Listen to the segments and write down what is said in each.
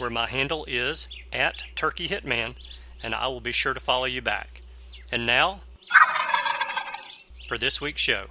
where my handle is at Turkey Hitman, and I will be sure to follow you back. And now, for this week's show.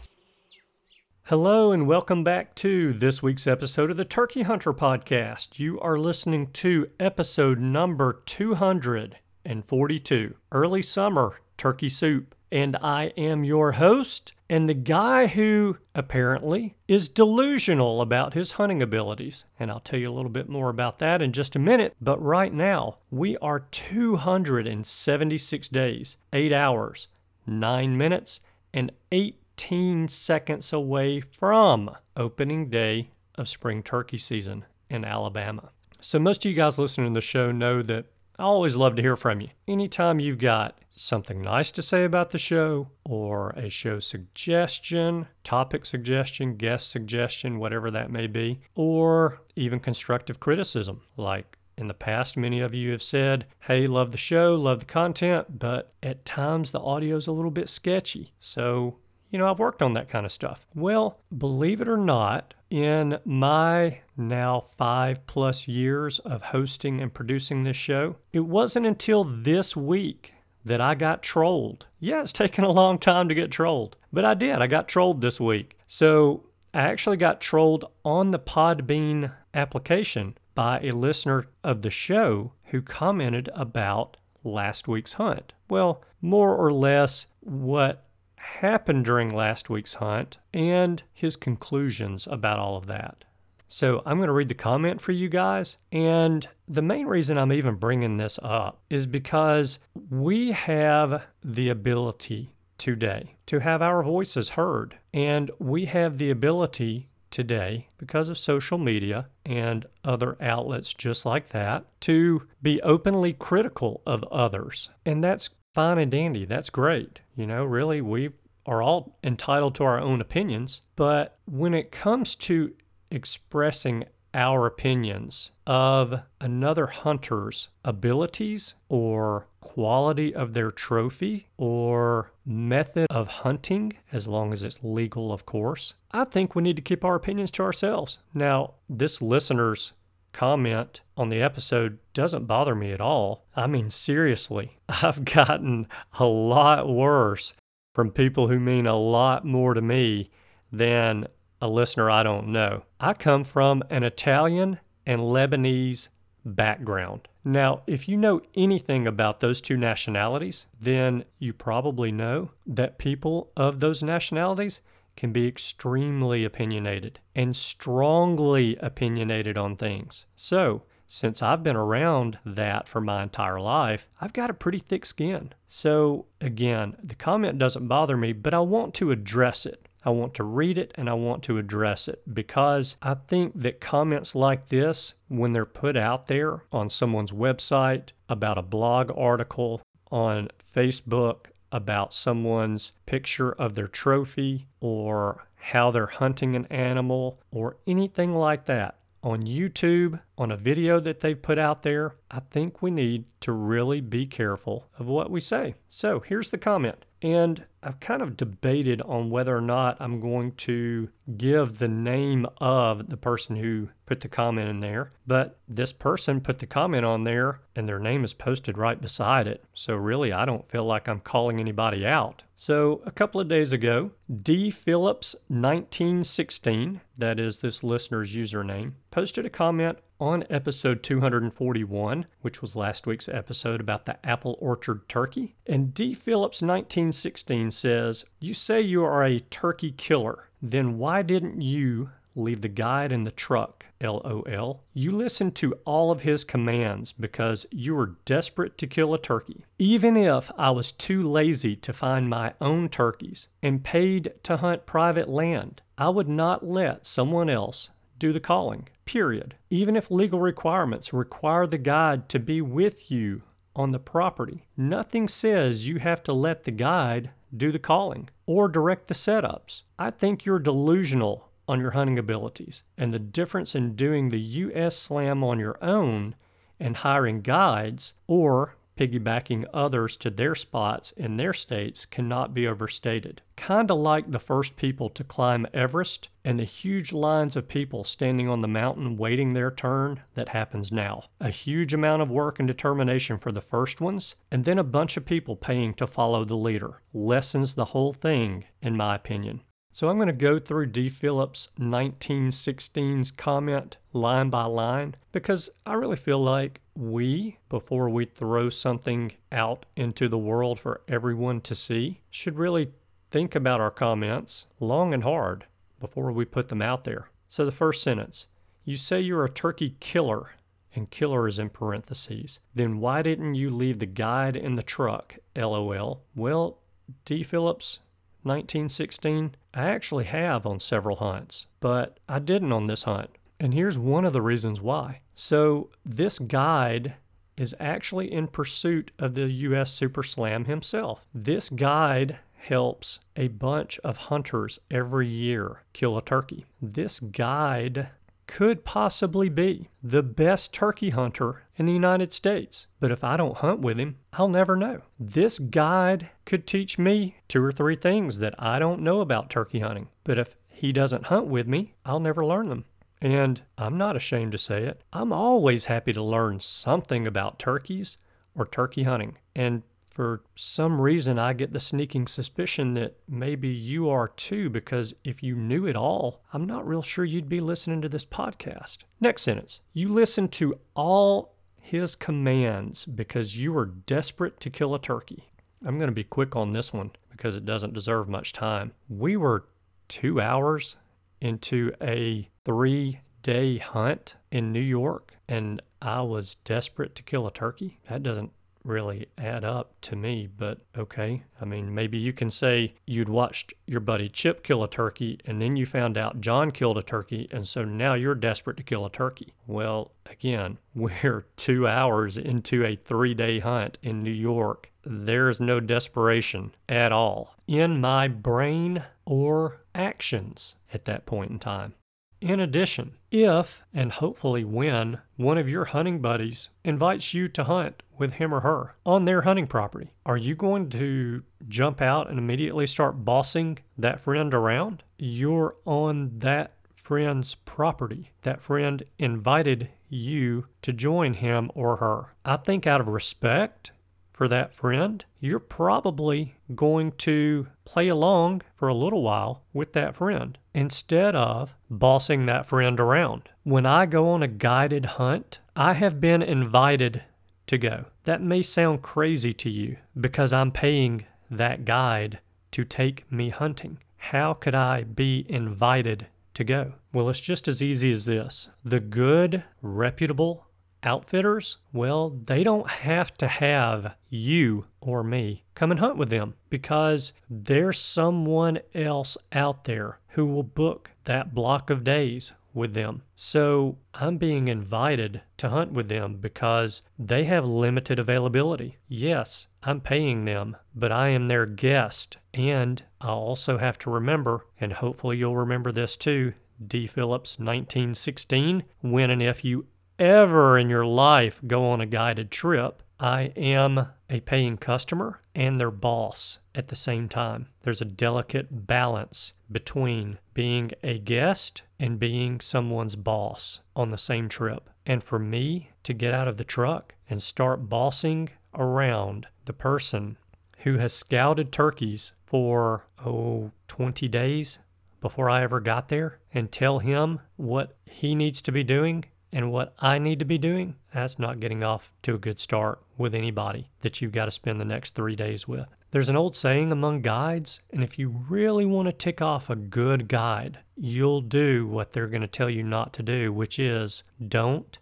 Hello, and welcome back to this week's episode of the Turkey Hunter Podcast. You are listening to episode number 242 Early Summer Turkey Soup. And I am your host, and the guy who apparently is delusional about his hunting abilities. And I'll tell you a little bit more about that in just a minute. But right now, we are 276 days, 8 hours, 9 minutes, and 18 seconds away from opening day of spring turkey season in Alabama. So, most of you guys listening to the show know that I always love to hear from you. Anytime you've got something nice to say about the show, or a show suggestion, topic suggestion, guest suggestion, whatever that may be, or even constructive criticism. Like in the past, many of you have said, hey, love the show, love the content, but at times the audio is a little bit sketchy. So, you know, I've worked on that kind of stuff. Well, believe it or not, in my now five plus years of hosting and producing this show, it wasn't until this week that I got trolled. Yeah, it's taken a long time to get trolled, but I did. I got trolled this week. So I actually got trolled on the Podbean application by a listener of the show who commented about last week's hunt. Well, more or less what happened during last week's hunt and his conclusions about all of that. So I'm going to read the comment for you guys. And the main reason I'm even bringing this up is because we have the ability today to have our voices heard. And we have the ability today, because of social media and other outlets just like that, to be openly critical of others. And that's fine and dandy. That's great. You know, really, we are all entitled to our own opinions. But when it comes to expressing our opinions of another hunter's abilities or quality of their trophy or method of hunting, as long as it's legal, of course, I think we need to keep our opinions to ourselves. Now, this listener's comment on the episode doesn't bother me at all. I mean, seriously, I've gotten a lot worse from people who mean a lot more to me than a listener I don't know. I come from an Italian and Lebanese background. Now, if you know anything about those two nationalities, then you probably know that people of those nationalities can be extremely opinionated and strongly opinionated on things. So, since I've been around that for my entire life, I've got a pretty thick skin. So, again, the comment doesn't bother me, but I want to address it. I want to read it and I want to address it because I think that comments like this, when they're put out there on someone's website, about a blog article, on Facebook, about someone's picture of their trophy or how they're hunting an animal or anything like that, on YouTube, on a video that they've put out there, I think we need to really be careful of what we say. So here's the comment. And I've kind of debated on whether or not I'm going to give the name of the person who put the comment in there. But this person put the comment on there and their name is posted right beside it. So really, I don't feel like I'm calling anybody out. So a couple of days ago, D. Phillips 1916, that is this listener's username, posted a comment on episode 241, which was last week's episode about the apple orchard turkey. And D. Phillips 1916 says, You say you are a turkey killer. Then why didn't you leave the guide in the truck? LOL. You listened to all of his commands because you were desperate to kill a turkey. Even if I was too lazy to find my own turkeys and paid to hunt private land, I would not let someone else do the calling. Period. Even if legal requirements require the guide to be with you on the property, nothing says you have to let the guide do the calling or direct the setups. I think you're delusional on your hunting abilities. And the difference in doing the US Slam on your own and hiring guides or piggybacking others to their spots in their states cannot be overstated. Kinda like the first people to climb Everest and the huge lines of people standing on the mountain waiting their turn that happens now. A huge amount of work and determination for the first ones, and then a bunch of people paying to follow the leader. Lessens the whole thing, in my opinion. So I'm going to go through D. Phillips 1916's comment line by line because I really feel like we, before we throw something out into the world for everyone to see, should really think about our comments long and hard before we put them out there. So the first sentence You say you're a turkey killer, and killer is in parentheses. Then why didn't you leave the guide in the truck? LOL. Well, D. Phillips, 1916, I actually have on several hunts, but I didn't on this hunt. And here's one of the reasons why. So, this guide is actually in pursuit of the U.S. Super Slam himself. This guide helps a bunch of hunters every year kill a turkey. This guide could possibly be the best turkey hunter in the United States. But if I don't hunt with him, I'll never know. This guide could teach me two or three things that I don't know about turkey hunting. But if he doesn't hunt with me, I'll never learn them. And I'm not ashamed to say it. I'm always happy to learn something about turkeys or turkey hunting. And for some reason, I get the sneaking suspicion that maybe you are too, because if you knew it all, I'm not real sure you'd be listening to this podcast. Next sentence You listen to all his commands because you were desperate to kill a turkey. I'm going to be quick on this one because it doesn't deserve much time. We were two hours into a three day hunt in New York, and I was desperate to kill a turkey. That doesn't really add up to me, but okay. I mean, maybe you can say you'd watched your buddy Chip kill a turkey and then you found out John killed a turkey, and so now you're desperate to kill a turkey. Well, again, we're two hours into a three day hunt in New York. There's no desperation at all in my brain or actions at that point in time. In addition, if and hopefully when one of your hunting buddies invites you to hunt with him or her on their hunting property, are you going to jump out and immediately start bossing that friend around? You're on that friend's property. That friend invited you to join him or her. I think out of respect for that friend, you're probably going to play along for a little while with that friend instead of bossing that friend around. When I go on a guided hunt, I have been invited to go. That may sound crazy to you because I'm paying that guide to take me hunting. How could I be invited to go? Well, it's just as easy as this. The good, reputable Outfitters, well, they don't have to have you or me come and hunt with them because there's someone else out there who will book that block of days with them. So I'm being invited to hunt with them because they have limited availability. Yes, I'm paying them, but I am their guest. And I also have to remember, and hopefully you'll remember this too, D. Phillips 1916, when and if you ever in your life go on a guided trip, I am a paying customer and their boss at the same time. There's a delicate balance between being a guest and being someone's boss on the same trip. And for me to get out of the truck and start bossing around the person who has scouted turkeys for, oh, 20 days before I ever got there and tell him what he needs to be doing and what I need to be doing, that's not getting off to a good start with anybody that you've got to spend the next three days with. There's an old saying among guides, and if you really want to tick off a good guide, you'll do what they're going to tell you not to do, which is don't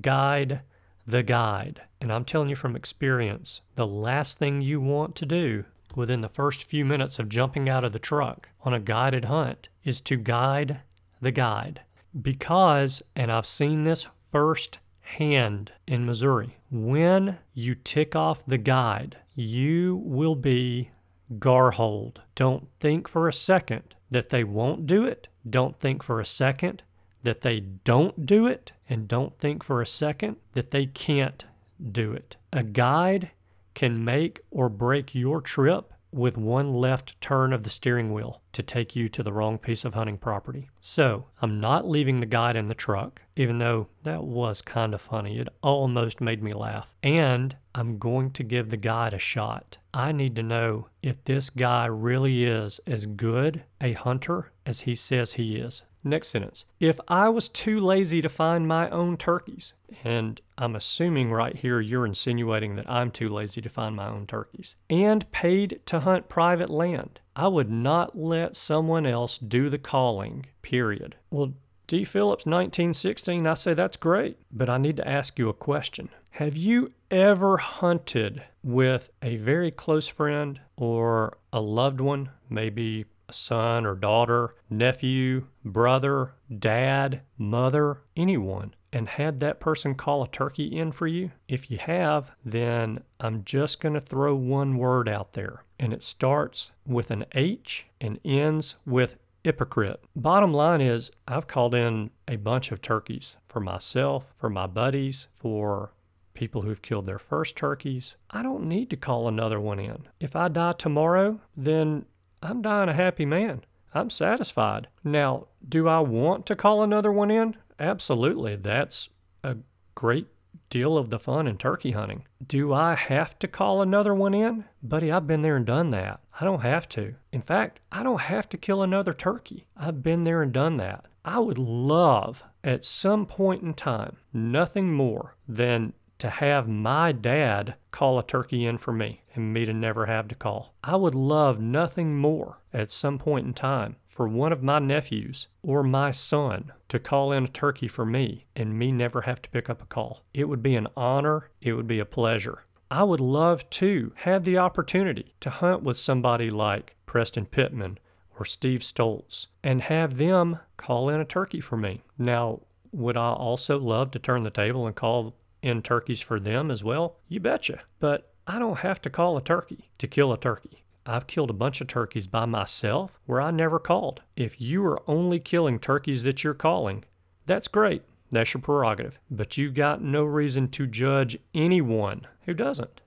guide the guide. And I'm telling you from experience, the last thing you want to do within the first few minutes of jumping out of the truck on a guided hunt is to guide the guide. Because, and I've seen this first hand in Missouri. When you tick off the guide, you will be garholed. Don't think for a second that they won't do it. Don't think for a second that they don't do it. And don't think for a second that they can't do it. A guide can make or break your trip with one left turn of the steering wheel to take you to the wrong piece of hunting property. So, I'm not leaving the guide in the truck, even though that was kind of funny. It almost made me laugh. And I'm going to give the guide a shot. I need to know if this guy really is as good a hunter as he says he is. Next sentence. If I was too lazy to find my own turkeys, and I'm assuming right here you're insinuating that I'm too lazy to find my own turkeys, and paid to hunt private land, I would not let someone else do the calling, period. Well, D. Phillips, 1916, I say that's great, but I need to ask you a question. Have you ever hunted with a very close friend or a loved one, maybe a son or daughter, nephew, brother, dad, mother, anyone, and had that person call a turkey in for you? If you have, then I'm just going to throw one word out there, and it starts with an H and ends with hypocrite. Bottom line is, I've called in a bunch of turkeys for myself, for my buddies, for people who've killed their first turkeys. I don't need to call another one in. If I die tomorrow, then I'm dying a happy man. I'm satisfied. Now, do I want to call another one in? Absolutely. That's a great deal of the fun in turkey hunting. Do I have to call another one in? Buddy, I've been there and done that. I don't have to. In fact, I don't have to kill another turkey. I've been there and done that. I would love at some point in time nothing more than to have my dad call a turkey in for me and me to never have to call. I would love nothing more at some point in time for one of my nephews or my son to call in a turkey for me and me never have to pick up a call. It would be an honor, it would be a pleasure. I would love to have the opportunity to hunt with somebody like Preston Pittman or Steve Stoltz and have them call in a turkey for me. Now, would I also love to turn the table and call in turkeys for them as well? You betcha. But I don't have to call a turkey to kill a turkey. I've killed a bunch of turkeys by myself where I never called. If you are only killing turkeys that you're calling, that's great. That's your prerogative. But you've got no reason to judge anyone who doesn't.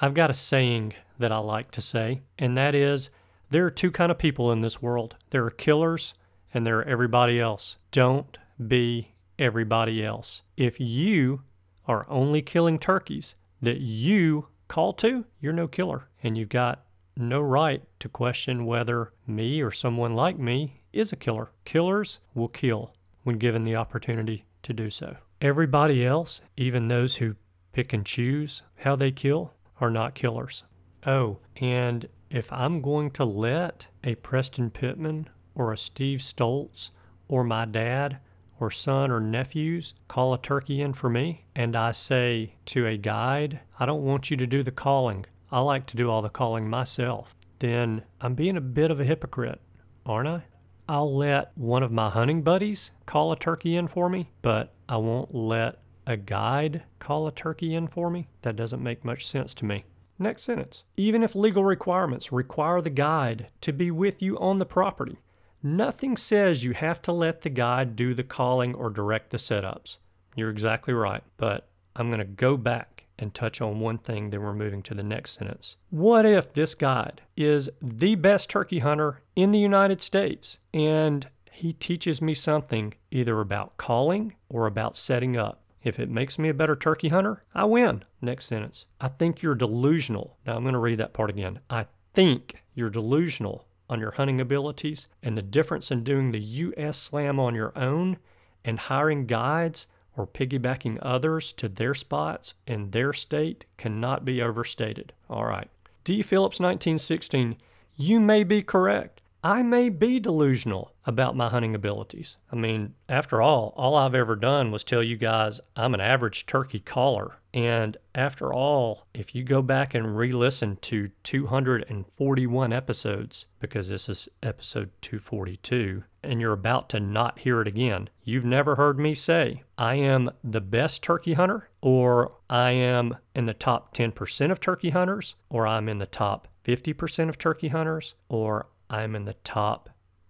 I've got a saying that I like to say, and that is there are two kind of people in this world. There are killers and there are everybody else. Don't be everybody else. If you are only killing turkeys that you call to, you're no killer. And you've got no right to question whether me or someone like me is a killer. Killers will kill when given the opportunity to do so. Everybody else, even those who pick and choose how they kill, are not killers. Oh, and if I'm going to let a Preston Pittman or a Steve Stoltz or my dad or son or nephews call a turkey in for me, and I say to a guide, I don't want you to do the calling, I like to do all the calling myself, then I'm being a bit of a hypocrite, aren't I? I'll let one of my hunting buddies call a turkey in for me, but I won't let a guide call a turkey in for me. That doesn't make much sense to me. Next sentence. Even if legal requirements require the guide to be with you on the property, Nothing says you have to let the guide do the calling or direct the setups. You're exactly right, but I'm going to go back and touch on one thing, then we're moving to the next sentence. What if this guide is the best turkey hunter in the United States and he teaches me something either about calling or about setting up? If it makes me a better turkey hunter, I win. Next sentence. I think you're delusional. Now I'm going to read that part again. I think you're delusional on your hunting abilities and the difference in doing the U.S. slam on your own and hiring guides or piggybacking others to their spots in their state cannot be overstated. All right. D. Phillips 1916, you may be correct. I may be delusional about my hunting abilities. I mean, after all, all I've ever done was tell you guys I'm an average turkey caller. And after all, if you go back and re listen to 241 episodes, because this is episode 242, and you're about to not hear it again, you've never heard me say I am the best turkey hunter, or I am in the top 10% of turkey hunters, or I'm in the top 50% of turkey hunters, or I'm in the top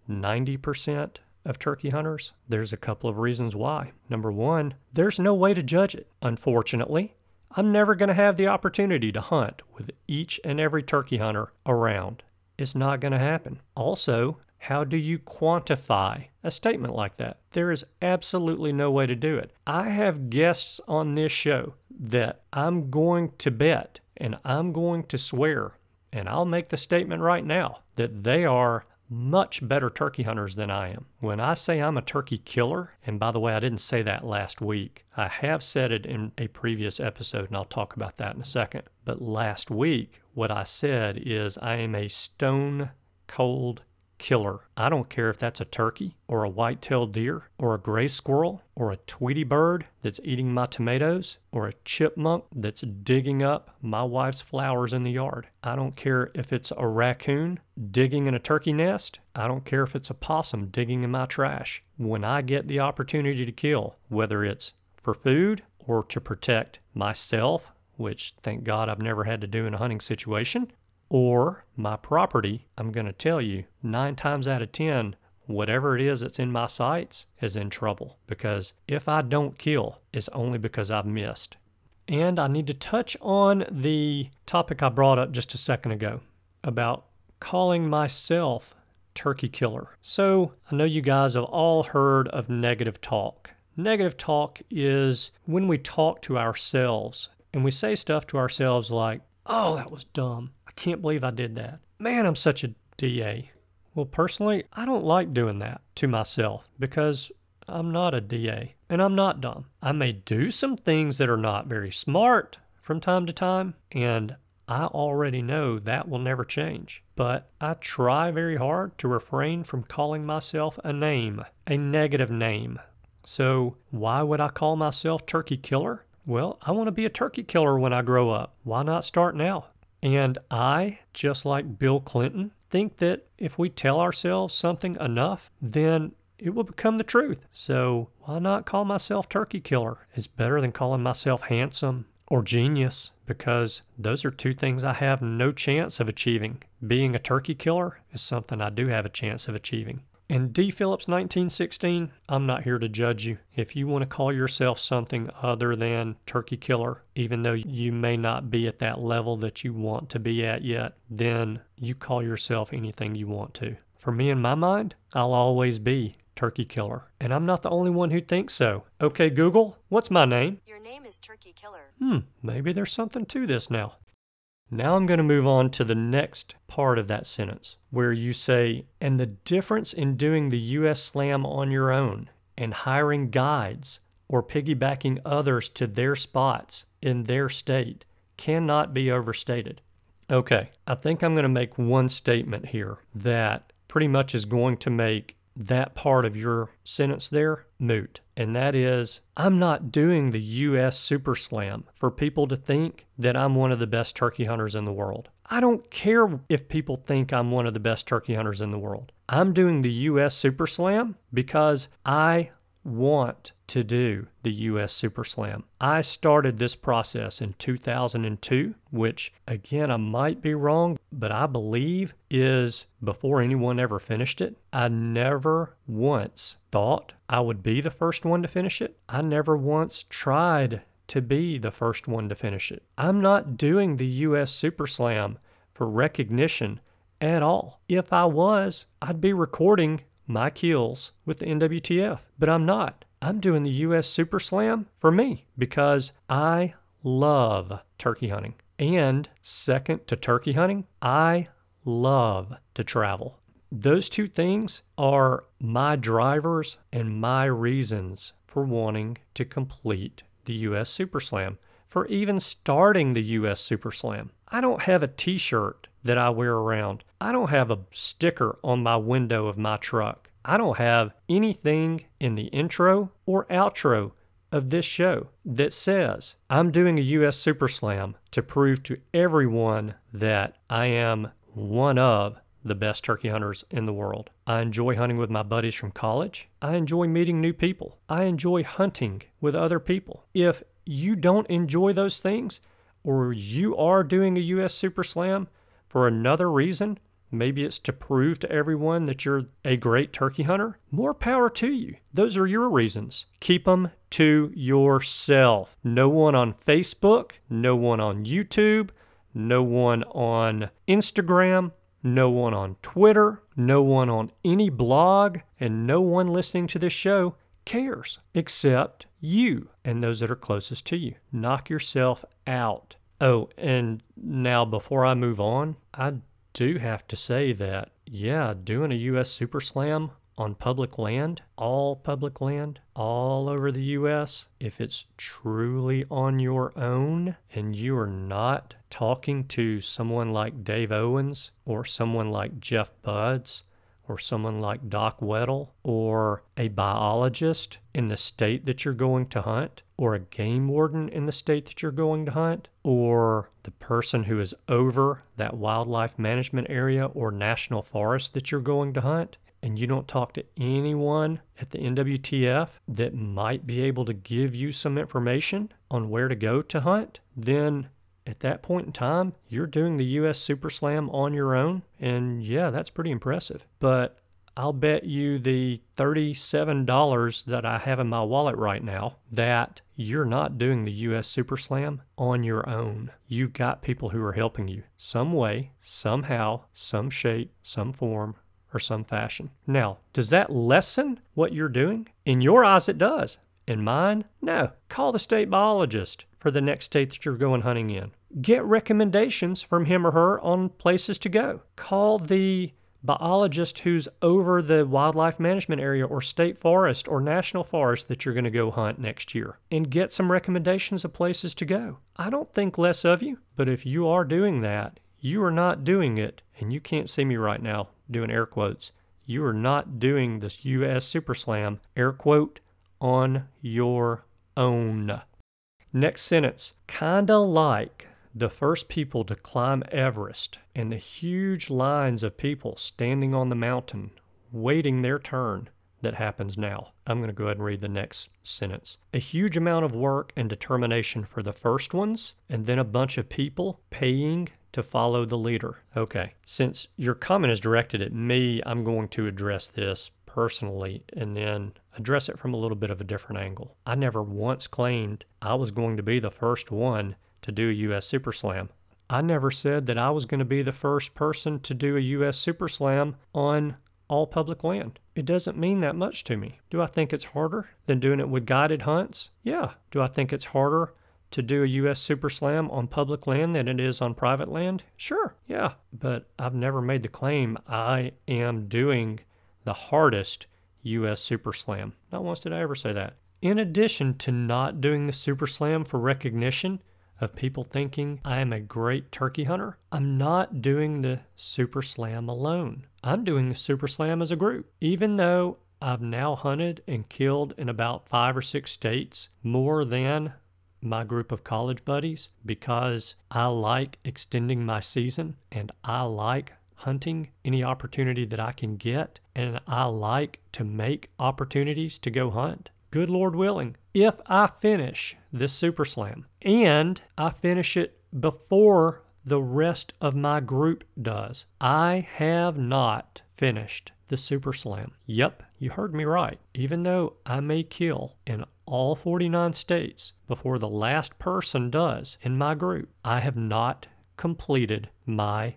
90% of turkey hunters. There's a couple of reasons why. Number one, there's no way to judge it. Unfortunately, I'm never going to have the opportunity to hunt with each and every turkey hunter around. It's not going to happen. Also, how do you quantify a statement like that? There is absolutely no way to do it. I have guests on this show that I'm going to bet and I'm going to swear and I'll make the statement right now that they are much better turkey hunters than I am. When I say I'm a turkey killer, and by the way, I didn't say that last week. I have said it in a previous episode, and I'll talk about that in a second. But last week, what I said is I am a stone cold killer. I don't care if that's a turkey or a white-tailed deer or a gray squirrel or a tweety bird that's eating my tomatoes or a chipmunk that's digging up my wife's flowers in the yard. I don't care if it's a raccoon digging in a turkey nest. I don't care if it's a possum digging in my trash. When I get the opportunity to kill, whether it's for food or to protect myself, which thank God I've never had to do in a hunting situation, or my property, I'm going to tell you nine times out of ten, whatever it is that's in my sights is in trouble. Because if I don't kill, it's only because I've missed. And I need to touch on the topic I brought up just a second ago about calling myself turkey killer. So I know you guys have all heard of negative talk. Negative talk is when we talk to ourselves and we say stuff to ourselves like, oh, that was dumb. Can't believe I did that. Man, I'm such a DA. Well, personally, I don't like doing that to myself because I'm not a DA and I'm not dumb. I may do some things that are not very smart from time to time, and I already know that will never change. But I try very hard to refrain from calling myself a name, a negative name. So, why would I call myself Turkey Killer? Well, I want to be a turkey killer when I grow up. Why not start now? And I, just like Bill Clinton, think that if we tell ourselves something enough, then it will become the truth. So why not call myself Turkey Killer? It's better than calling myself handsome or genius because those are two things I have no chance of achieving. Being a turkey killer is something I do have a chance of achieving. And D. Phillips 1916, I'm not here to judge you. If you want to call yourself something other than turkey killer, even though you may not be at that level that you want to be at yet, then you call yourself anything you want to. For me, in my mind, I'll always be turkey killer. And I'm not the only one who thinks so. Okay, Google, what's my name? Your name is Turkey Killer. Hmm, maybe there's something to this now. Now I'm going to move on to the next part of that sentence where you say, and the difference in doing the U.S. Slam on your own and hiring guides or piggybacking others to their spots in their state cannot be overstated. Okay, I think I'm going to make one statement here that pretty much is going to make that part of your sentence there moot. And that is, I'm not doing the U.S. Super Slam for people to think that I'm one of the best turkey hunters in the world. I don't care if people think I'm one of the best turkey hunters in the world. I'm doing the U.S. Super Slam because I want to do the US Super Slam. I started this process in 2002, which again I might be wrong, but I believe is before anyone ever finished it. I never once thought I would be the first one to finish it. I never once tried to be the first one to finish it. I'm not doing the US Super Slam for recognition at all. If I was, I'd be recording my kills with the NWTF, but I'm not. I'm doing the US Super Slam for me because I love turkey hunting. And second to turkey hunting, I love to travel. Those two things are my drivers and my reasons for wanting to complete the U.S. Super Slam, for even starting the U.S. Super Slam. I don't have a t shirt that I wear around, I don't have a sticker on my window of my truck. I don't have anything in the intro or outro of this show that says I'm doing a U.S. Super Slam to prove to everyone that I am one of the best turkey hunters in the world. I enjoy hunting with my buddies from college. I enjoy meeting new people. I enjoy hunting with other people. If you don't enjoy those things, or you are doing a U.S. Super Slam for another reason, maybe it's to prove to everyone that you're a great turkey hunter, more power to you. Those are your reasons. Keep them to yourself. No one on Facebook, no one on YouTube, no one on Instagram, no one on Twitter, no one on any blog, and no one listening to this show cares except you and those that are closest to you. Knock yourself out. Oh, and now before I move on, I do have to say that, yeah, doing a U.S. Super Slam on public land, all public land, all over the U.S., if it's truly on your own and you are not talking to someone like Dave Owens or someone like Jeff Budz or someone like Doc Weddle or a biologist in the state that you're going to hunt or a game warden in the state that you're going to hunt or the person who is over that wildlife management area or national forest that you're going to hunt and you don't talk to anyone at the NWTF that might be able to give you some information on where to go to hunt, then at that point in time, you're doing the US Super Slam on your own. And yeah, that's pretty impressive. But I'll bet you the $37 that I have in my wallet right now that you're not doing the US Super Slam on your own. You've got people who are helping you some way, somehow, some shape, some form, or some fashion. Now, does that lessen what you're doing? In your eyes, it does. In mine, no. Call the state biologist for the next state that you're going hunting in. Get recommendations from him or her on places to go. Call the biologist who's over the wildlife management area or state forest or national forest that you're going to go hunt next year and get some recommendations of places to go. I don't think less of you, but if you are doing that, you are not doing it, and you can't see me right now doing air quotes. You are not doing this U.S. Super Slam, air quote, on your own. Next sentence. Kinda like the first people to climb Everest and the huge lines of people standing on the mountain waiting their turn that happens now. I'm going to go ahead and read the next sentence. A huge amount of work and determination for the first ones, and then a bunch of people paying to follow the leader. Okay, since your comment is directed at me, I'm going to address this personally and then address it from a little bit of a different angle. I never once claimed I was going to be the first one to do a U.S. Super Slam. I never said that I was going to be the first person to do a U.S. Super Slam on all public land. It doesn't mean that much to me. Do I think it's harder than doing it with guided hunts? Yeah. Do I think it's harder to do a U.S. Super Slam on public land than it is on private land? Sure, yeah. But I've never made the claim I am doing the hardest U.S. Super Slam. Not once did I ever say that. In addition to not doing the Super Slam for recognition of people thinking I am a great turkey hunter, I'm not doing the Super Slam alone. I'm doing the Super Slam as a group. Even though I've now hunted and killed in about five or six states more than my group of college buddies because I like extending my season and I like hunting any opportunity that I can get and I like to make opportunities to go hunt. Good Lord willing, if I finish this Super Slam and I finish it before the rest of my group does, I have not finished the Super Slam. Yep, you heard me right. Even though I may kill in all 49 states before the last person does in my group, I have not completed my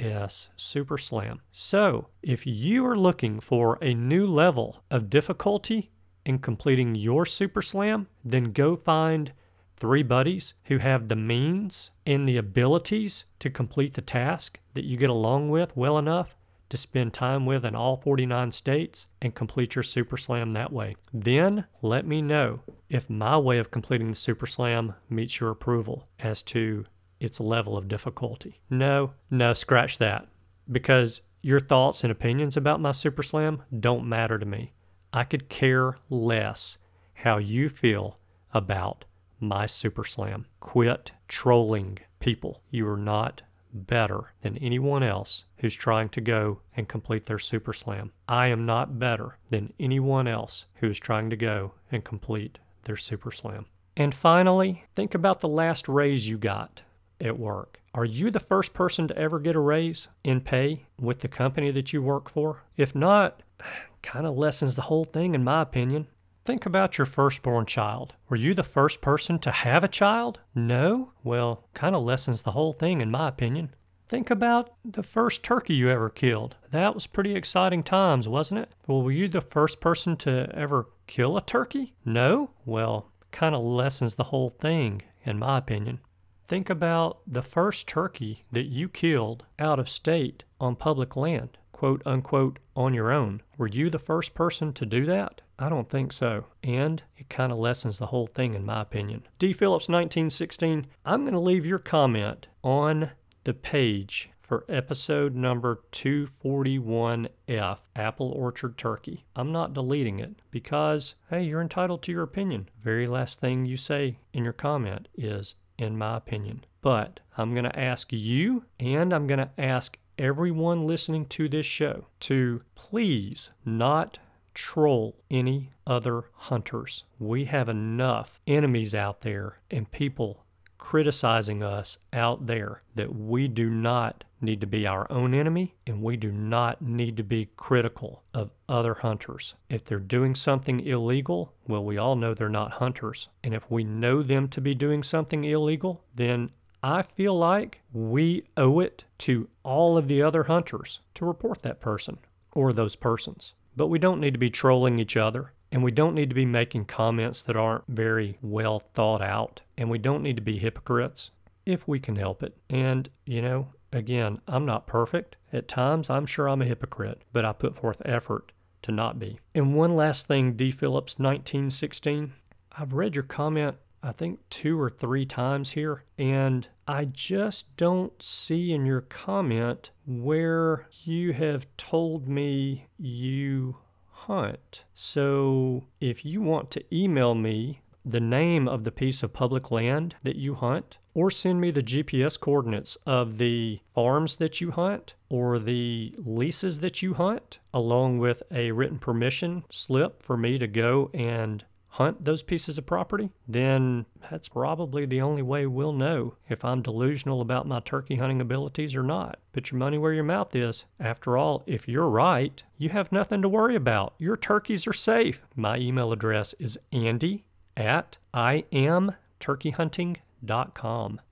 U.S. Super Slam. So, if you are looking for a new level of difficulty in completing your Super Slam, then go find three buddies who have the means and the abilities to complete the task that you get along with well enough to spend time with in all 49 states and complete your Super Slam that way. Then let me know if my way of completing the Super Slam meets your approval as to its level of difficulty. No, no, scratch that. Because your thoughts and opinions about my Super Slam don't matter to me. I could care less how you feel about my Super Slam. Quit trolling people. You are not better than anyone else who's trying to go and complete their Super Slam. I am not better than anyone else who is trying to go and complete their Super Slam. And finally, think about the last raise you got at work. Are you the first person to ever get a raise in pay with the company that you work for? If not, kind of lessens the whole thing in my opinion. Think about your firstborn child. Were you the first person to have a child? No? Well, kind of lessens the whole thing, in my opinion. Think about the first turkey you ever killed. That was pretty exciting times, wasn't it? Well, were you the first person to ever kill a turkey? No? Well, kind of lessens the whole thing, in my opinion. Think about the first turkey that you killed out of state on public land, quote unquote, on your own. Were you the first person to do that? I don't think so. And it kind of lessens the whole thing, in my opinion. D. Phillips, 1916. I'm going to leave your comment on the page for episode number 241F, Apple Orchard Turkey. I'm not deleting it because, hey, you're entitled to your opinion. Very last thing you say in your comment is, in my opinion. But I'm going to ask you and I'm going to ask everyone listening to this show to please not troll any other hunters. We have enough enemies out there and people criticizing us out there that we do not need to be our own enemy and we do not need to be critical of other hunters. If they're doing something illegal, well, we all know they're not hunters. And if we know them to be doing something illegal, then I feel like we owe it to all of the other hunters to report that person or those persons. But we don't need to be trolling each other, and we don't need to be making comments that aren't very well thought out, and we don't need to be hypocrites if we can help it. And, you know, again, I'm not perfect. At times, I'm sure I'm a hypocrite, but I put forth effort to not be. And one last thing, D. Phillips, 1916. I've read your comment I think two or three times here, and I just don't see in your comment where you have told me you hunt. So if you want to email me the name of the piece of public land that you hunt, or send me the GPS coordinates of the farms that you hunt or the leases that you hunt, along with a written permission slip for me to go and hunt those pieces of property, then that's probably the only way we'll know if I'm delusional about my turkey hunting abilities or not. Put your money where your mouth is. After all, if you're right, you have nothing to worry about. Your turkeys are safe. My email address is andy at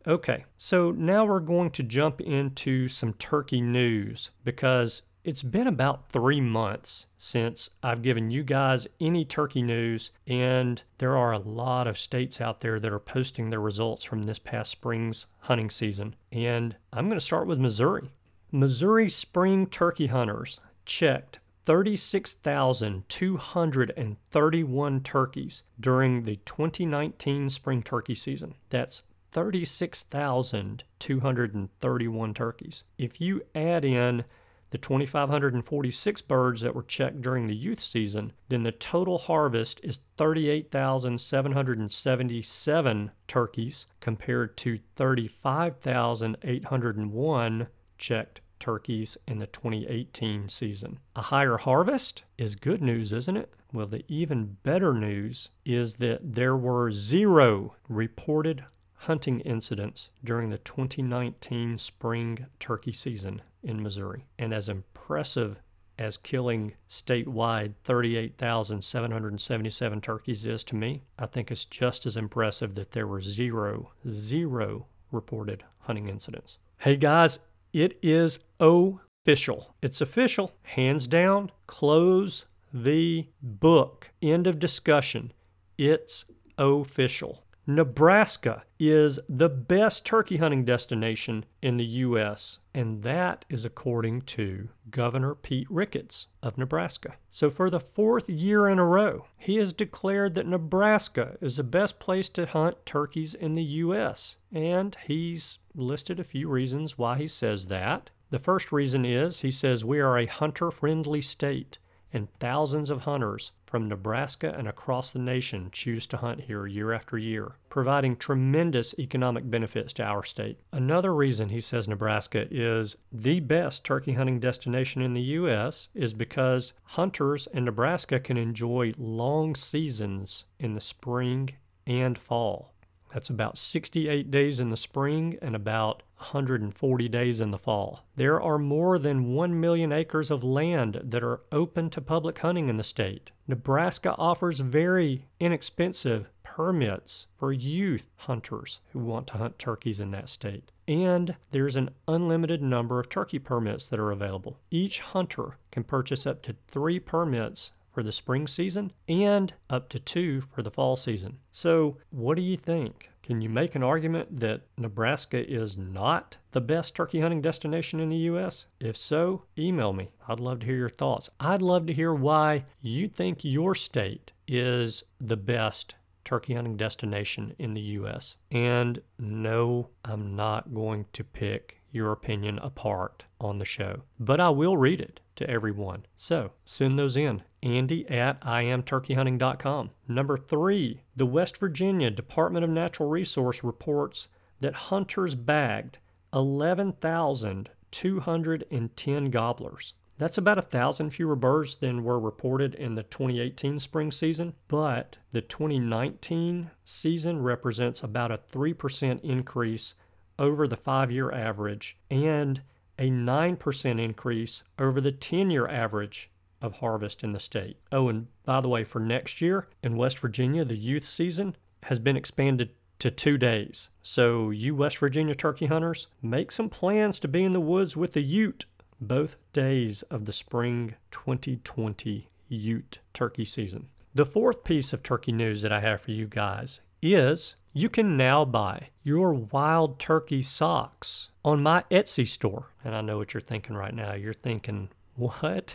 Okay, so now we're going to jump into some turkey news because it's been about three months since I've given you guys any turkey news, and there are a lot of states out there that are posting their results from this past spring's hunting season. And I'm going to start with Missouri. Missouri spring turkey hunters checked 36,231 turkeys during the 2019 spring turkey season. That's 36,231 turkeys. If you add in the 2,546 birds that were checked during the youth season, then the total harvest is 38,777 turkeys compared to 35,801 checked turkeys in the 2018 season. A higher harvest is good news, isn't it? Well, the even better news is that there were zero reported hunting incidents during the 2019 spring turkey season in Missouri. And as impressive as killing statewide 38,777 turkeys is to me, I think it's just as impressive that there were zero, zero reported hunting incidents. Hey guys, it is official. It's official. Hands down, close the book. End of discussion. It's official. Nebraska is the best turkey hunting destination in the U.S., and that is according to Governor Pete Ricketts of Nebraska. So, for the fourth year in a row, he has declared that Nebraska is the best place to hunt turkeys in the U.S., and he's listed a few reasons why he says that. The first reason is he says we are a hunter friendly state and thousands of hunters from Nebraska and across the nation choose to hunt here year after year, providing tremendous economic benefits to our state. Another reason he says Nebraska is the best turkey hunting destination in the U.S. is because hunters in Nebraska can enjoy long seasons in the spring and fall. That's about 68 days in the spring and about 140 days in the fall. There are more than 1 million acres of land that are open to public hunting in the state. Nebraska offers very inexpensive permits for youth hunters who want to hunt turkeys in that state. And there's an unlimited number of turkey permits that are available. Each hunter can purchase up to three permits for the spring season and up to two for the fall season. So, what do you think? Can you make an argument that Nebraska is not the best turkey hunting destination in the U.S.? If so, email me. I'd love to hear your thoughts. I'd love to hear why you think your state is the best turkey hunting destination in the U.S. And no, I'm not going to pick your opinion apart on the show, but I will read it to everyone. So send those in. Andy at IamTurkeyHunting.com. Number three, the West Virginia Department of Natural Resource reports that hunters bagged 11,210 gobblers. That's about a thousand fewer birds than were reported in the 2018 spring season, but the 2019 season represents about a 3% increase over the five year average and a 9% increase over the 10 year average of harvest in the state. Oh, and by the way, for next year in West Virginia, the youth season has been expanded to two days. So, you West Virginia turkey hunters, make some plans to be in the woods with the youth both days of the spring 2020 youth turkey season. The fourth piece of turkey news that I have for you guys is you can now buy your wild turkey socks on my Etsy store. And I know what you're thinking right now. You're thinking, what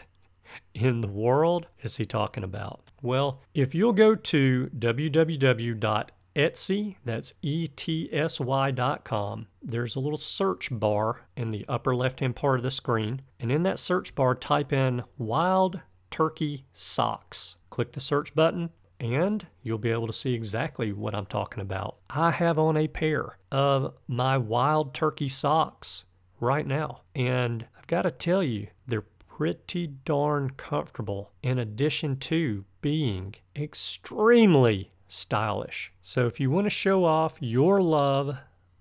in the world is he talking about? Well, if you'll go to www.etsy, that's E-T-S-Y dot com, there's a little search bar in the upper left-hand part of the screen. And in that search bar, type in wild turkey socks. Click the search button and you'll be able to see exactly what I'm talking about. I have on a pair of my wild turkey socks right now, and I've got to tell you, pretty darn comfortable in addition to being extremely stylish. So if you want to show off your love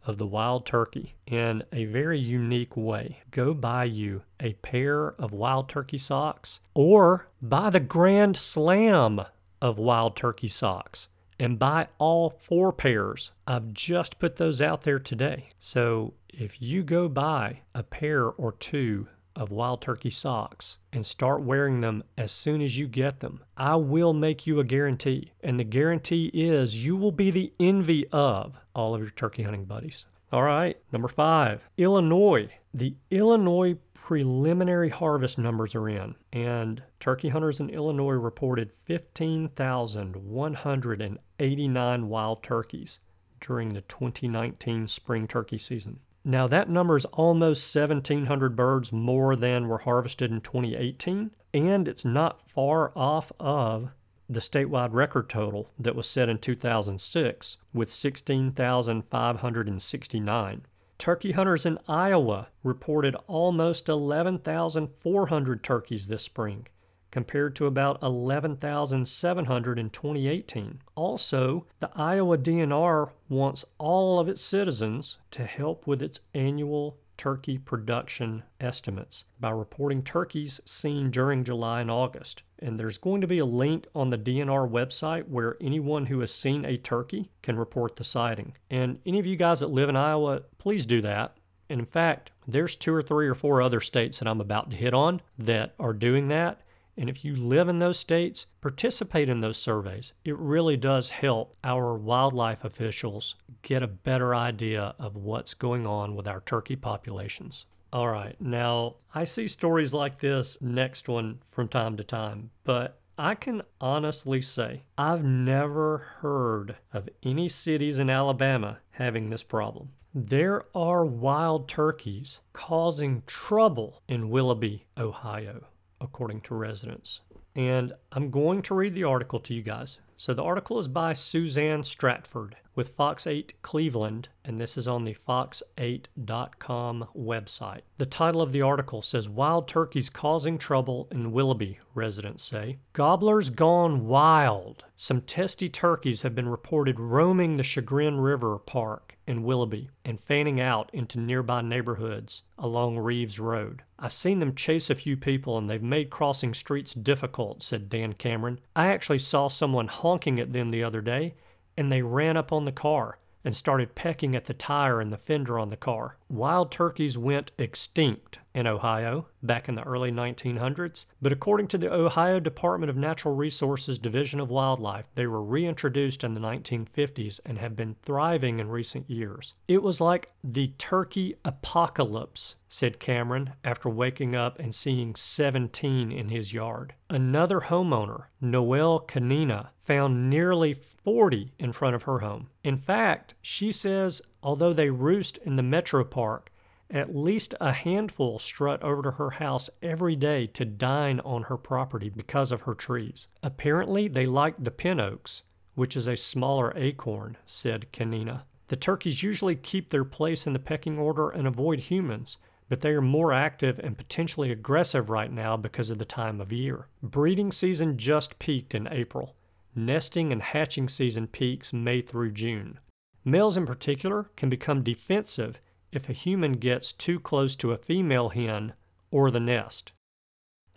of the wild turkey in a very unique way, go buy you a pair of wild turkey socks or buy the Grand Slam of wild turkey socks and buy all four pairs. I've just put those out there today. So if you go buy a pair or two of wild turkey socks and start wearing them as soon as you get them, I will make you a guarantee. And the guarantee is you will be the envy of all of your turkey hunting buddies. All right, number five, Illinois. The Illinois preliminary harvest numbers are in, and turkey hunters in Illinois reported 15,189 wild turkeys during the 2019 spring turkey season. Now, that number is almost 1,700 birds more than were harvested in 2018, and it's not far off of the statewide record total that was set in 2006 with 16,569. Turkey hunters in Iowa reported almost 11,400 turkeys this spring, compared to about 11,700 in 2018. Also, the Iowa DNR wants all of its citizens to help with its annual turkey production estimates by reporting turkeys seen during July and August. And there's going to be a link on the DNR website where anyone who has seen a turkey can report the sighting. And any of you guys that live in Iowa, please do that. And in fact, there's two or three or four other states that I'm about to hit on that are doing that. And if you live in those states, participate in those surveys. It really does help our wildlife officials get a better idea of what's going on with our turkey populations. All right, now I see stories like this next one from time to time, but I can honestly say I've never heard of any cities in Alabama having this problem. There are wild turkeys causing trouble in Willoughby, Ohio, according to residents. And I'm going to read the article to you guys. So the article is by Suzanne Stratford with Fox 8 Cleveland, and this is on the fox8.com website. The title of the article says Wild Turkeys Causing Trouble in Willoughby, residents say. Gobblers gone wild. Some testy turkeys have been reported roaming the Chagrin River Park in Willoughby and fanning out into nearby neighborhoods along Reeves Road. I've seen them chase a few people and they've made crossing streets difficult, said Dan Cameron. I actually saw someone honking at them the other day and they ran up on the car and started pecking at the tire and the fender on the car. Wild turkeys went extinct in Ohio back in the early 1900s, but according to the Ohio Department of Natural Resources Division of Wildlife, they were reintroduced in the 1950s and have been thriving in recent years. It was like the turkey apocalypse, said Cameron after waking up and seeing 17 in his yard. Another homeowner, Noel Canina, found nearly 40 in front of her home. In fact, she says although they roost in the metro park, at least a handful strut over to her house every day to dine on her property because of her trees. Apparently, they like the pin oaks, which is a smaller acorn, said Canina. The turkeys usually keep their place in the pecking order and avoid humans, but they are more active and potentially aggressive right now because of the time of year. Breeding season just peaked in April. Nesting and hatching season peaks May through June. Males in particular can become defensive if a human gets too close to a female hen or the nest.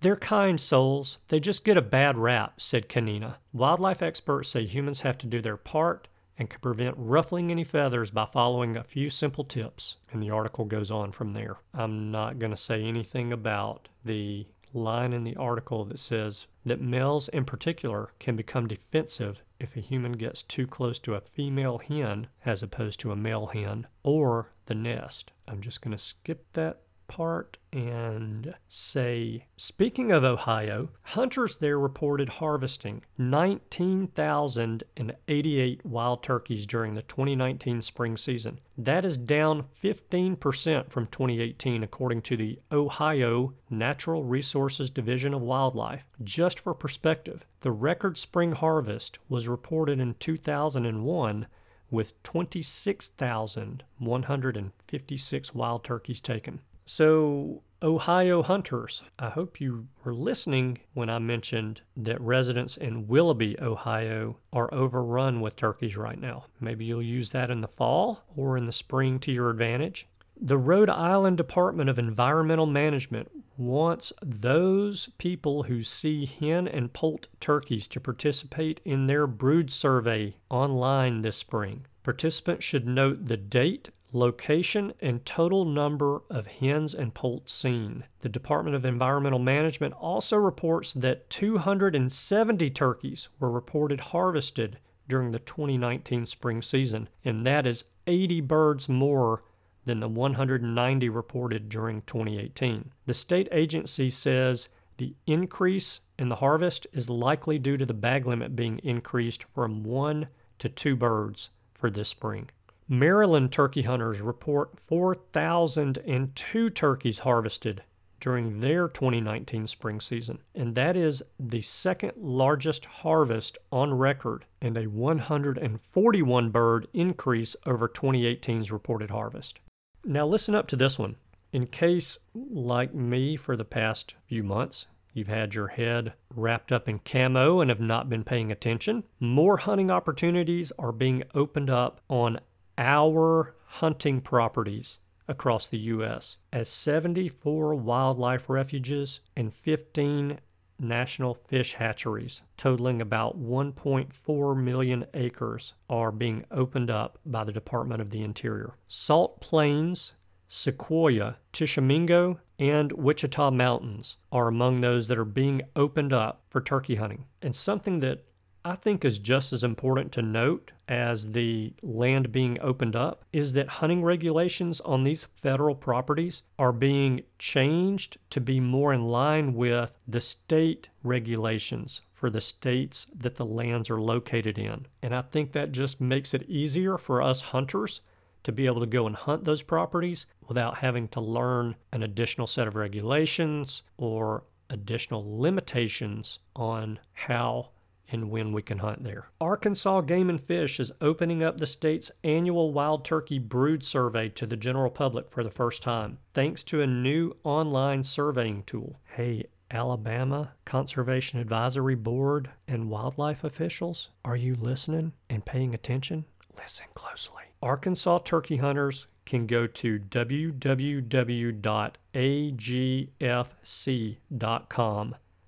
They're kind souls. They just get a bad rap, said Canina. Wildlife experts say humans have to do their part and can prevent ruffling any feathers by following a few simple tips. And the article goes on from there. I'm not going to say anything about the line in the article that says that males in particular can become defensive if a human gets too close to a female hen as opposed to a male hen or the nest. I'm just going to skip that part and say, speaking of Ohio, hunters there reported harvesting 19,088 wild turkeys during the 2019 spring season. That is down 15% from 2018, according to the Ohio Natural Resources Division of Wildlife. Just for perspective, the record spring harvest was reported in 2001 with 26,156 wild turkeys taken. So, Ohio hunters, I hope you were listening when I mentioned that residents in Willoughby, Ohio are overrun with turkeys right now. Maybe you'll use that in the fall or in the spring to your advantage. The Rhode Island Department of Environmental Management wants those people who see hen and poult turkeys to participate in their brood survey online this spring. Participants should note the date location and total number of hens and poults seen. The Department of Environmental Management also reports that 270 turkeys were reported harvested during the 2019 spring season, and that is 80 birds more than the 190 reported during 2018. The state agency says the increase in the harvest is likely due to the bag limit being increased from one to two birds for this spring. Maryland turkey hunters report 4,002 turkeys harvested during their 2019 spring season, and that is the second largest harvest on record and a 141 bird increase over 2018's reported harvest. Now, listen up to this one. In case, like me for the past few months, you've had your head wrapped up in camo and have not been paying attention, more hunting opportunities are being opened up on our hunting properties across the U.S. as 74 wildlife refuges and 15 national fish hatcheries, totaling about 1.4 million acres, are being opened up by the Department of the Interior. Salt Plains, Sequoia, Tishomingo, and Wichita Mountains are among those that are being opened up for turkey hunting. And something that I think is just as important to note as the land being opened up is that hunting regulations on these federal properties are being changed to be more in line with the state regulations for the states that the lands are located in. And I think that just makes it easier for us hunters to be able to go and hunt those properties without having to learn an additional set of regulations or additional limitations on how and when we can hunt there. Arkansas Game and Fish is opening up the state's annual wild turkey brood survey to the general public for the first time, thanks to a new online surveying tool. Hey, Alabama Conservation Advisory Board and wildlife officials, are you listening and paying attention? Listen closely. Arkansas turkey hunters can go to www.agfc.com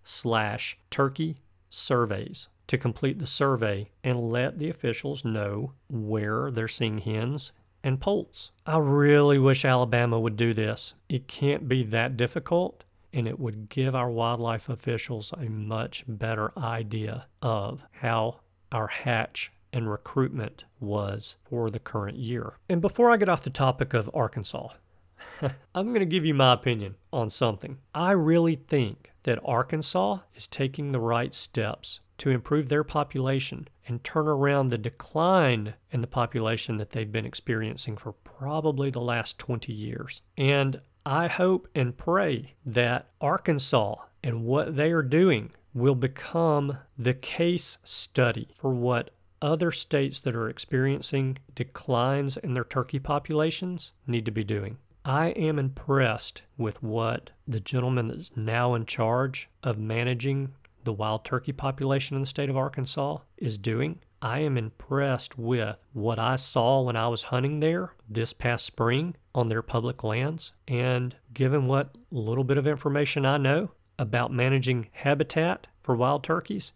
slash turkey surveys to complete the survey and let the officials know where they're seeing hens and poults. I really wish Alabama would do this. It can't be that difficult, and it would give our wildlife officials a much better idea of how our hatch and recruitment was for the current year. And before I get off the topic of Arkansas, I'm going to give you my opinion on something. I really think that Arkansas is taking the right steps to improve their population and turn around the decline in the population that they've been experiencing for probably the last 20 years. And I hope and pray that Arkansas and what they are doing will become the case study for what other states that are experiencing declines in their turkey populations need to be doing. I am impressed with what the gentleman that's now in charge of managing the wild turkey population in the state of Arkansas is doing. I am impressed with what I saw when I was hunting there this past spring on their public lands. And given what little bit of information I know about managing habitat for wild turkeys,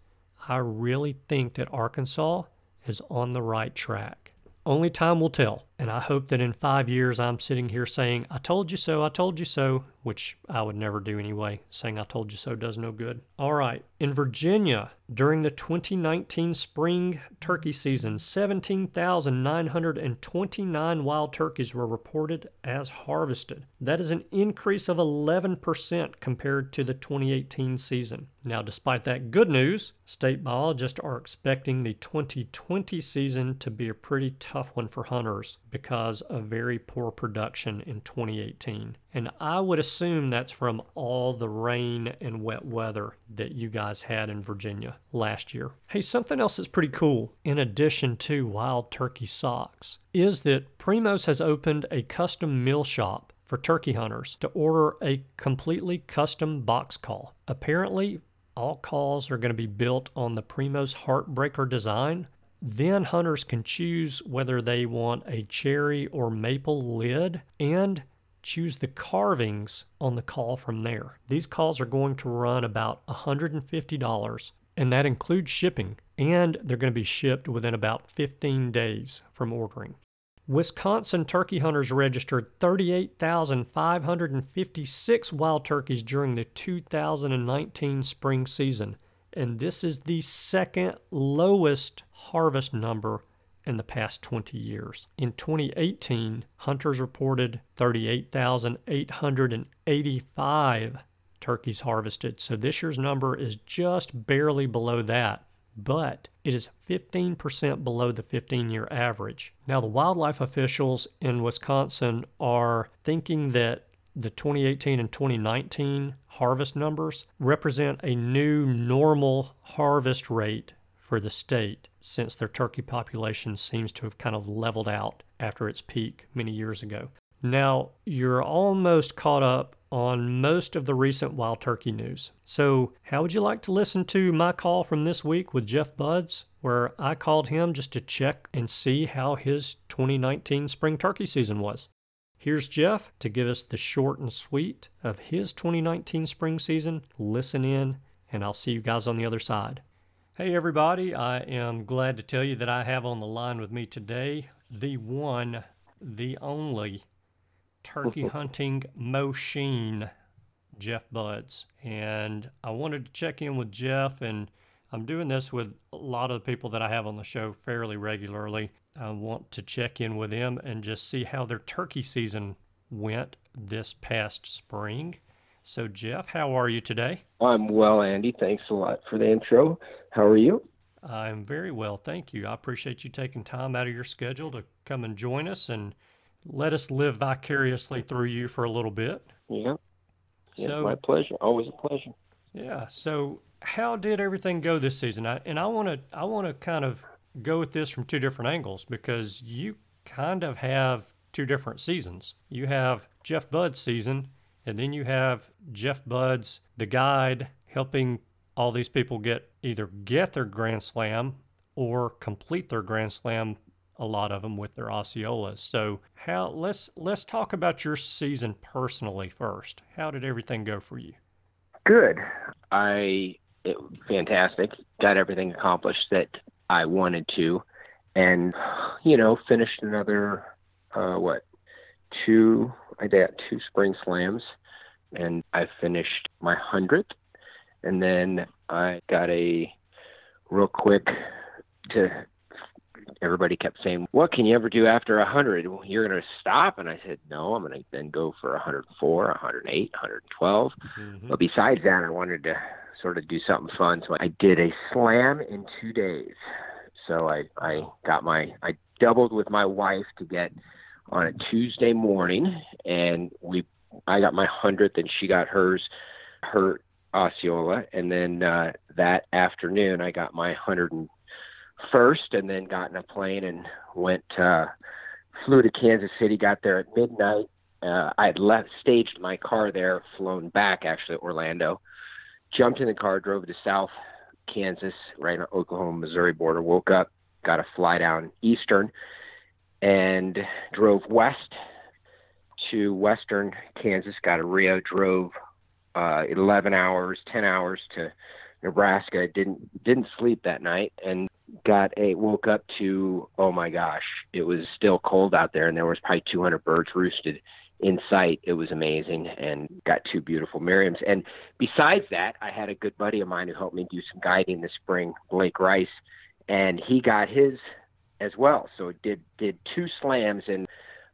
I really think that Arkansas is on the right track. Only time will tell. And I hope that in five years I'm sitting here saying, I told you so, I told you so, which I would never do anyway. Saying I told you so does no good. All right. In Virginia, during the 2019 spring turkey season, 17,929 wild turkeys were reported as harvested. That is an increase of 11% compared to the 2018 season. Now, despite that good news, state biologists are expecting the 2020 season to be a pretty tough one for hunters because of very poor production in 2018. And I would assume that's from all the rain and wet weather that you guys had in Virginia last year. Hey, something else that's pretty cool, in addition to wild turkey socks, is that Primos has opened a custom meal shop for turkey hunters to order a completely custom box call. Apparently, all calls are going to be built on the Primos Heartbreaker design, then hunters can choose whether they want a cherry or maple lid and choose the carvings on the call from there. These calls are going to run about $150 and that includes shipping and they're going to be shipped within about 15 days from ordering. Wisconsin turkey hunters registered 38,556 wild turkeys during the 2019 spring season and this is the second lowest harvest number in the past 20 years. In 2018, hunters reported 38,885 turkeys harvested, so this year's number is just barely below that, but it is 15% below the 15 year average. Now, the wildlife officials in Wisconsin are thinking that the 2018 and 2019 harvest numbers represent a new normal harvest rate for the state since their turkey population seems to have kind of leveled out after its peak many years ago. Now, you're almost caught up on most of the recent wild turkey news. So, how would you like to listen to my call from this week with Jeff Budz, where I called him just to check and see how his 2019 spring turkey season was? Here's Jeff to give us the short and sweet of his 2019 spring season. Listen in, and I'll see you guys on the other side. Hey, everybody, I am glad to tell you that I have on the line with me today the one, the only turkey hunting machine, Jeff Budz. And I wanted to check in with Jeff, and I'm doing this with a lot of the people that I have on the show fairly regularly. I want to check in with them and just see how their turkey season went this past spring. So, Jeff, how are you today? I'm well, Andy. Thanks a lot for the intro. How are you? I'm very well, thank you. I appreciate you taking time out of your schedule to come and join us and let us live vicariously through you for a little bit. Yeah. It's so, my pleasure. Always a pleasure. Yeah. So, how did everything go this season? I, and I want to I want to kind of go at this from two different angles because you kind of have two different seasons. You have Jeff Budz season, and then you have Jeff Budz the guide helping all these people get either get their Grand Slam or complete their Grand Slam. A lot of them with their Osceolas. So how let's let's talk about your season personally first. How did everything go for you? Good. I it, fantastic. Got everything accomplished that I wanted to, and you know finished another uh, what two I got two spring slams, and I finished my hundredth and then I got a real quick to everybody kept saying, "What can you ever do after a 100? You're going to stop?" And I said, "No, I'm going to then go for 104, 108, 112." Mm-hmm. But besides that, I wanted to sort of do something fun, so I did a slam in 2 days. So I I got my I doubled with my wife to get on a Tuesday morning and we I got my 100th and she got hers her Osceola, and then uh, that afternoon I got my hundred and first, and then got in a plane and went uh, flew to Kansas City. Got there at midnight. Uh, I had left staged my car there, flown back actually Orlando. Jumped in the car, drove to South Kansas, right on Oklahoma Missouri border. Woke up, got a fly down Eastern, and drove west to Western Kansas. Got a Rio, drove uh, 11 hours, 10 hours to Nebraska. Didn't didn't sleep that night and got a woke up to oh my gosh, it was still cold out there and there was probably 200 birds roosted in sight. It was amazing and got two beautiful Merriams. And besides that, I had a good buddy of mine who helped me do some guiding this spring, Blake Rice, and he got his as well. So it did did two slams and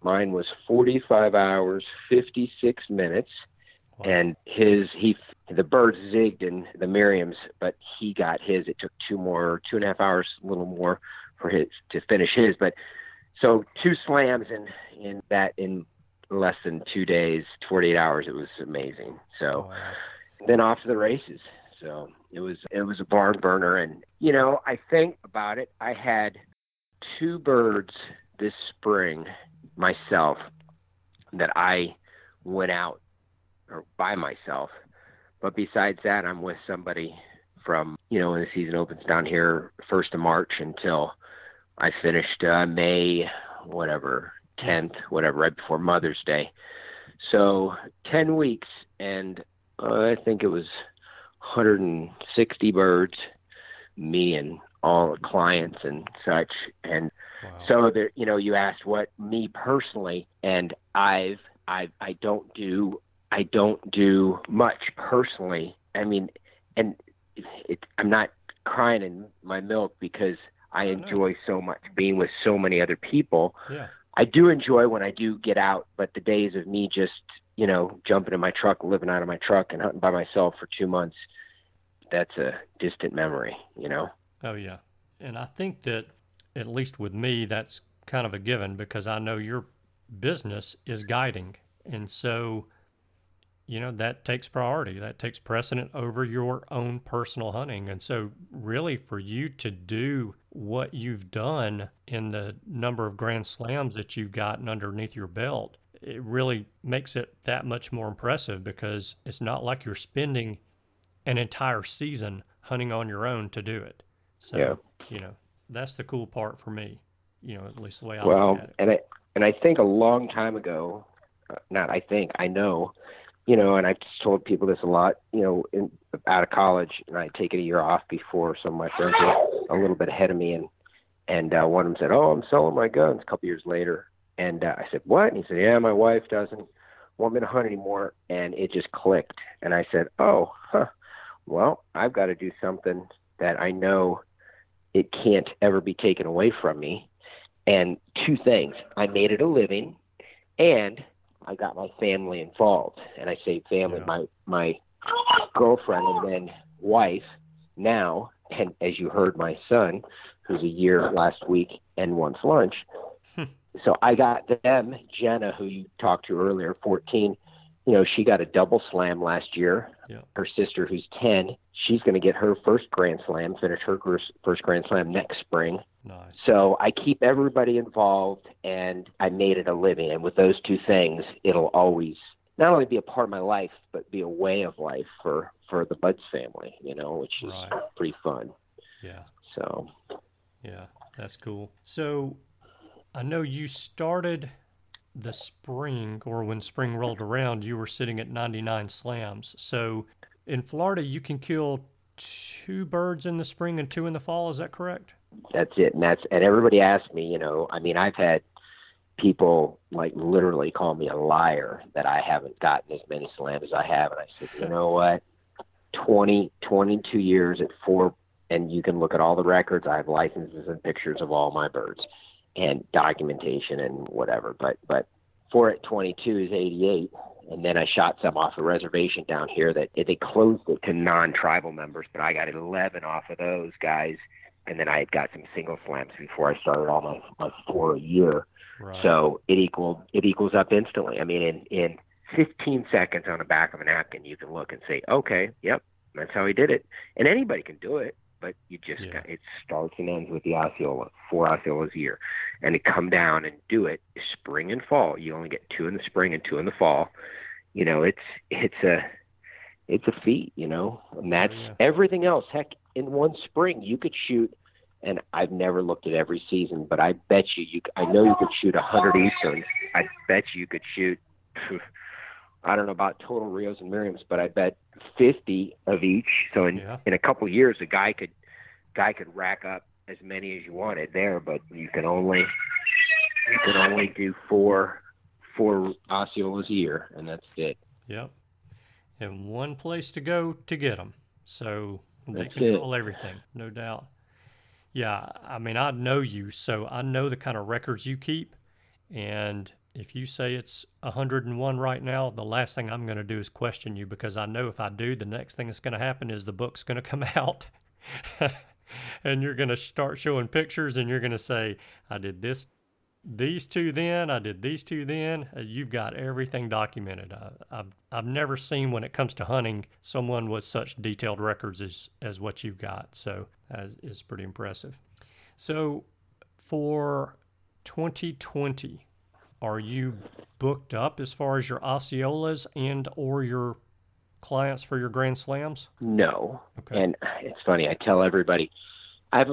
mine was 45 hours, 56 minutes and his he the birds zigged and the Merriams, but he got his. It took two more, two and a half hours, a little more for his to finish his. But so two slams in in that in less than two days, 48 hours. It was amazing. So wow. then off to the races. So it was it was a barn burner, and you know I think about it. I had two birds this spring myself that I went out or by myself. But besides that, I'm with somebody from you know when the season opens down here first of March until I finished uh, May whatever 10th whatever right before Mother's Day. So 10 weeks and uh, I think it was 160 birds, me and all the clients and such. And wow. so there, you know, you asked what me personally, and I've I I don't do I don't do much personally. I mean, and it, I'm not crying in my milk because I oh, enjoy so much being with so many other people. Yeah. I do enjoy when I do get out, but the days of me just, you know, jumping in my truck, living out of my truck and hunting by myself for 2 months, that's a distant memory, you know. Oh yeah. And I think that at least with me that's kind of a given because I know your business is guiding. And so you know that takes priority that takes precedent over your own personal hunting and so really for you to do what you've done in the number of grand slams that you've gotten underneath your belt it really makes it that much more impressive because it's not like you're spending an entire season hunting on your own to do it so yeah. you know that's the cool part for me you know at least the way I well look at it. and I and I think a long time ago uh, not I think I know you know, and I've told people this a lot, you know, in, out of college, and I take it a year off before some of my friends were a little bit ahead of me, and and uh, one of them said, "Oh, I'm selling my guns." A couple years later, and uh, I said, "What?" And he said, "Yeah, my wife doesn't want me to hunt anymore. And it just clicked. And I said, oh, huh, well, I've got to do something that I know it can't ever be taken away from me. And two things I made it a living and I got my family involved. And I say family, yeah. my, my girlfriend and then wife now. And as you heard, my son, who's a year last week and wants lunch. Hmm. So I got them, Jenna, who you talked to earlier, 14. You know, she got a double slam last year. Yeah. Her sister, who's 10, she's going to get her first Grand Slam, finish her first Grand Slam next spring. Nice. So I keep everybody involved, and I made it a living. And with those two things, it'll always not only be a part of my life, but be a way of life for for the Budz family. You know, which is right. pretty fun. Yeah. So. Yeah, that's cool. So, I know you started the spring, or when spring rolled around, you were sitting at 99 slams. So, in Florida, you can kill two birds in the spring and two in the fall. Is that correct? That's it, and that's and everybody asks me. You know, I mean, I've had people like literally call me a liar that I haven't gotten as many slams as I have, and I said, you know what? 20, 22 years at four, and you can look at all the records. I have licenses and pictures of all my birds and documentation and whatever. But but four at 22 is 88, and then I shot some off a reservation down here that they closed it to non-tribal members, but I got 11 off of those guys, and then I had got some single slams before I started all my, my four a year. Right. So it equaled it equals up instantly. I mean, in in 15 seconds on the back of a napkin, you can look and say, okay, yep, that's how he did it, and anybody can do it. But you just yeah. got, it starts and ends with the Osceola, four Osceolas a year, and to come down and do it spring and fall. You only get two in the spring and two in the fall. You know, it's it's a it's a feat, you know, and that's yeah. everything else. Heck, in one spring you could shoot and I've never looked at every season, but I bet you, you I know you could shoot a hundred Easterns. I bet you, you could shoot. I don't know about total Rios and Merriams, but I bet fifty of each. So in yeah. in a couple of years, a guy could guy could rack up as many as you wanted there, but you can only you can only do four four Osceolas a year, and that's it. Yep. And one place to go to get them. So they that's control it. everything, no doubt. Yeah, I mean, I know you, so I know the kind of records you keep. And if you say it's 101 right now, the last thing I'm going to do is question you because I know if I do, the next thing that's going to happen is the book's going to come out. and you're going to start showing pictures and you're going to say, I did this these two then, I did these two then. Uh, you've got everything documented. Uh, I've I've never seen when it comes to hunting someone with such detailed records as as what you've got. So that is pretty impressive. So for 2020, are you booked up as far as your Osceolas and or your clients for your Grand Slams? No. Okay. And it's funny. I tell everybody. I have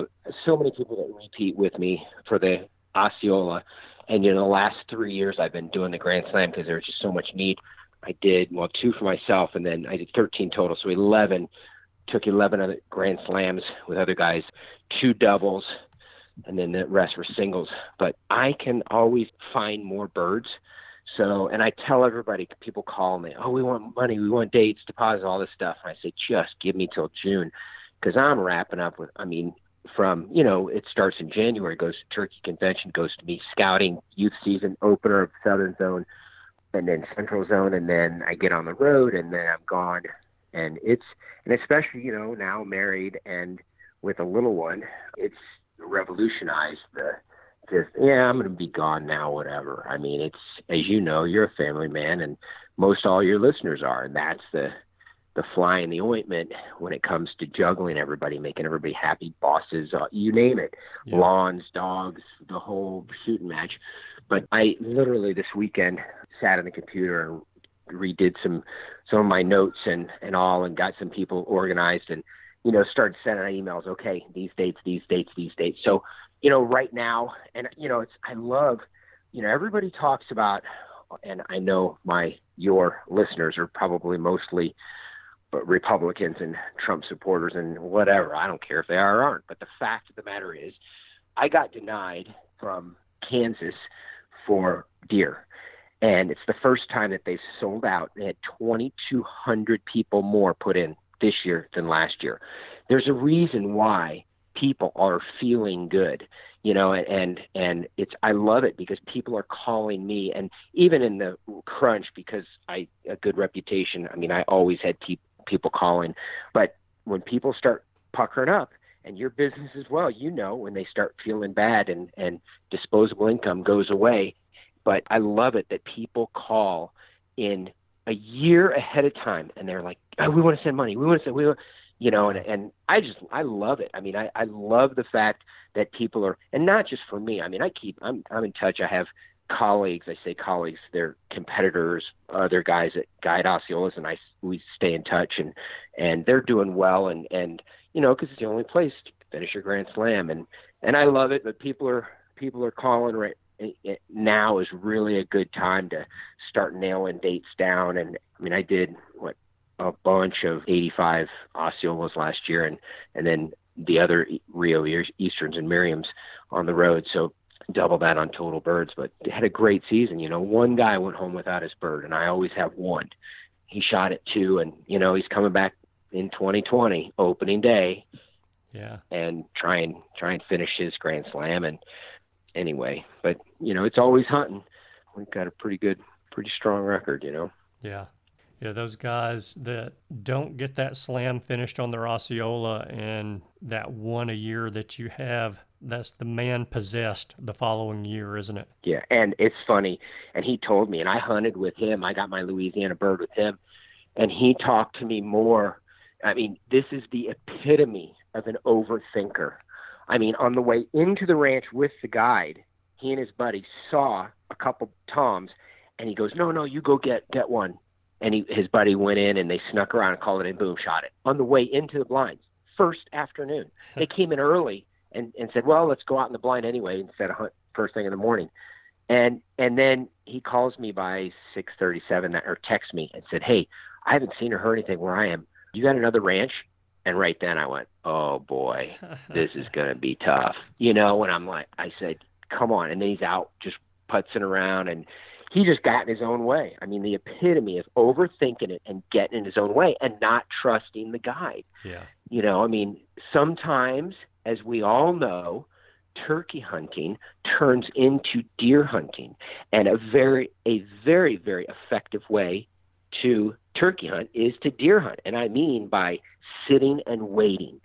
so many people that repeat with me for the Osceola. And in the last three years, I've been doing the Grand Slam because there was just so much need. I did well two for myself, and then I did 13 total, so 11. Took 11 other Grand Slams with other guys, two doubles, and then the rest were singles. But I can always find more birds. So, and I tell everybody, people call me, oh, we want money, we want dates, deposit, all this stuff. And I say, just give me till June, because I'm wrapping up with. I mean, from you know it starts in January, goes to Turkey Convention, goes to me scouting youth season opener of Southern Zone, and then Central Zone, and then I get on the road, and then I'm gone, and it's and especially you know now married and with a little one, it's revolutionized the just yeah I'm going to be gone now whatever. I mean it's as you know you're a family man and most all your listeners are, and that's the the fly in the ointment when it comes to juggling everybody, making everybody happy, bosses, uh, you name it, yeah. lawns, dogs, the whole shooting match. But I literally this weekend sat on the computer and redid some some of my notes and and all, and got some people organized, and you know started sending out emails. Okay, these dates, these dates, these dates. So you know right now, and you know it's I love, you know everybody talks about, and I know my your listeners are probably mostly Republicans and Trump supporters and whatever. I don't care if they are or aren't. But the fact of the matter is, I got denied from Kansas for deer. and it's the first time that they've sold out. They had 2,200 people more put in this year than last year. There's a reason why people are feeling good you know and and it's i love it because people are calling me and even in the crunch because i a good reputation i mean i always had pe- people calling but when people start puckering up and your business as well you know when they start feeling bad and and disposable income goes away but i love it that people call in a year ahead of time and they're like oh, we want to send money. We want to send we want you know and and i just i love it. I mean i i love the fact that people are and not just for me i mean i keep i'm i'm in touch. I have colleagues i say colleagues they're competitors other guys that guide osceolas and i we stay in touch and and they're doing well and and you know because it's the only place to finish your grand slam and and i love it but people are people are calling right now is really a good time to start nailing dates down and i mean i did what a bunch of 85 Osceolas last year, and and then the other Rio Easterns and Merriams on the road. So double that on total birds. But had a great season. You know, one guy went home without his bird, and I always have one. He shot at two, and you know he's coming back in 2020 opening day. Yeah. And try and try and finish his Grand Slam. And anyway, but you know it's always hunting. We've got a pretty good, pretty strong record. You know. Yeah. Yeah, those guys that don't get that slam finished on their Osceola and that one a year that you have, that's the man possessed the following year, isn't it? Yeah, and it's funny. And he told me, and I hunted with him. I got my Louisiana bird with him, and he talked to me more. I mean, this is the epitome of an overthinker. I mean, on the way into the ranch with the guide, he and his buddy saw a couple toms, and he goes, "No, no, you go get get one." and he, his buddy went in and they snuck around and called it and boom, shot it on the way into the blinds first afternoon. they came in early and and said, well, let's go out in the blind anyway instead of hunt first thing in the morning. And and then he calls me by 6:37 or texts me and said, hey, I haven't seen or heard anything where I am. You got another ranch? And right then I went, oh boy, this is going to be tough. You know, and I'm like, I said, come on. And then he's out just putzing around and he just got in his own way. I mean, the epitome of overthinking it and getting in his own way and not trusting the guide. Yeah. You know, I mean, sometimes, as we all know, turkey hunting turns into deer hunting, and a very, a very, very effective way to turkey hunt is to deer hunt, and I mean by sitting and waiting,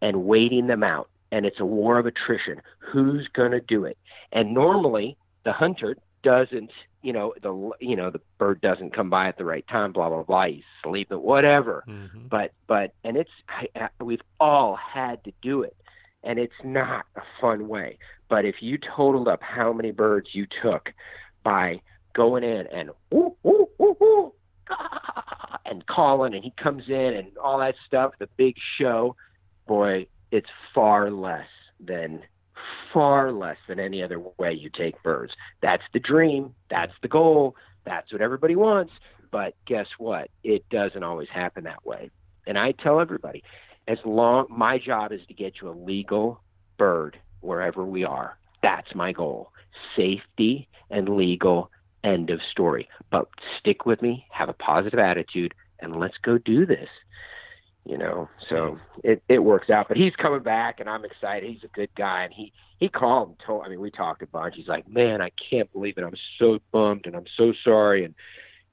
and waiting them out. And it's a war of attrition. Who's going to do it? And normally, the hunter doesn't you know the you know the bird doesn't come by at the right time blah blah blah he's sleeping whatever mm-hmm. but but and it's I, we've all had to do it and it's not a fun way but if you totaled up how many birds you took by going in and woo, woo, woo, woo, and calling and he comes in and all that stuff the big show boy it's far less than far less than any other way you take birds. That's the dream. That's the goal. That's what everybody wants. But guess what? It doesn't always happen that way. And I tell everybody, as long my job is to get you a legal bird wherever we are. That's my goal. Safety and legal end of story. But stick with me, have a positive attitude, and let's go do this you know. So it it works out. But he's coming back, and I'm excited. He's a good guy, and he he called and told. I mean, we talked a bunch. He's like, man, I can't believe it. I'm so bummed, and I'm so sorry, and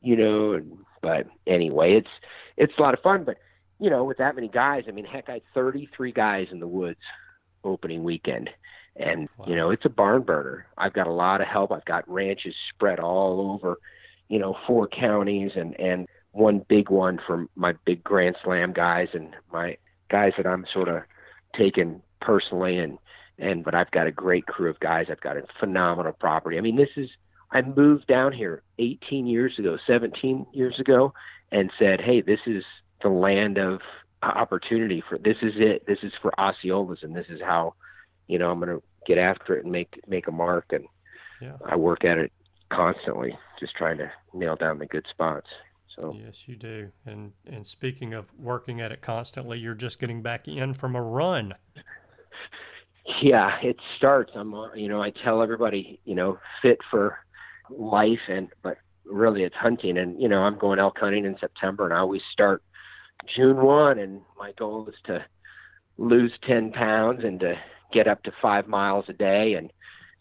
you know. And but anyway, it's it's a lot of fun. But you know, with that many guys, I mean, heck, I had 33 guys in the woods opening weekend. And wow. you know it's a barn burner. I've got a lot of help. I've got ranches spread all over, you know, four counties, and and one big one for my big Grand Slam guys and my guys that I'm sort of taking personally and and but I've got a great crew of guys. I've got a phenomenal property. I mean, this is I moved down here 18 years ago, 17 years ago, and said, "Hey, this is the land of opportunity for this is it. This is for Osceolas, and this is how, you know, I'm going to get after it and make make a mark." And yeah. I work at it constantly, just trying to nail down the good spots. So yes, you do. And and speaking of working at it constantly, you're just getting back in from a run. Yeah, it starts. I'm you know I tell everybody you know fit for life and but really it's hunting, and you know I'm going elk hunting in September, and I always start June one, and my goal is to lose ten pounds and to get up to five miles a day, and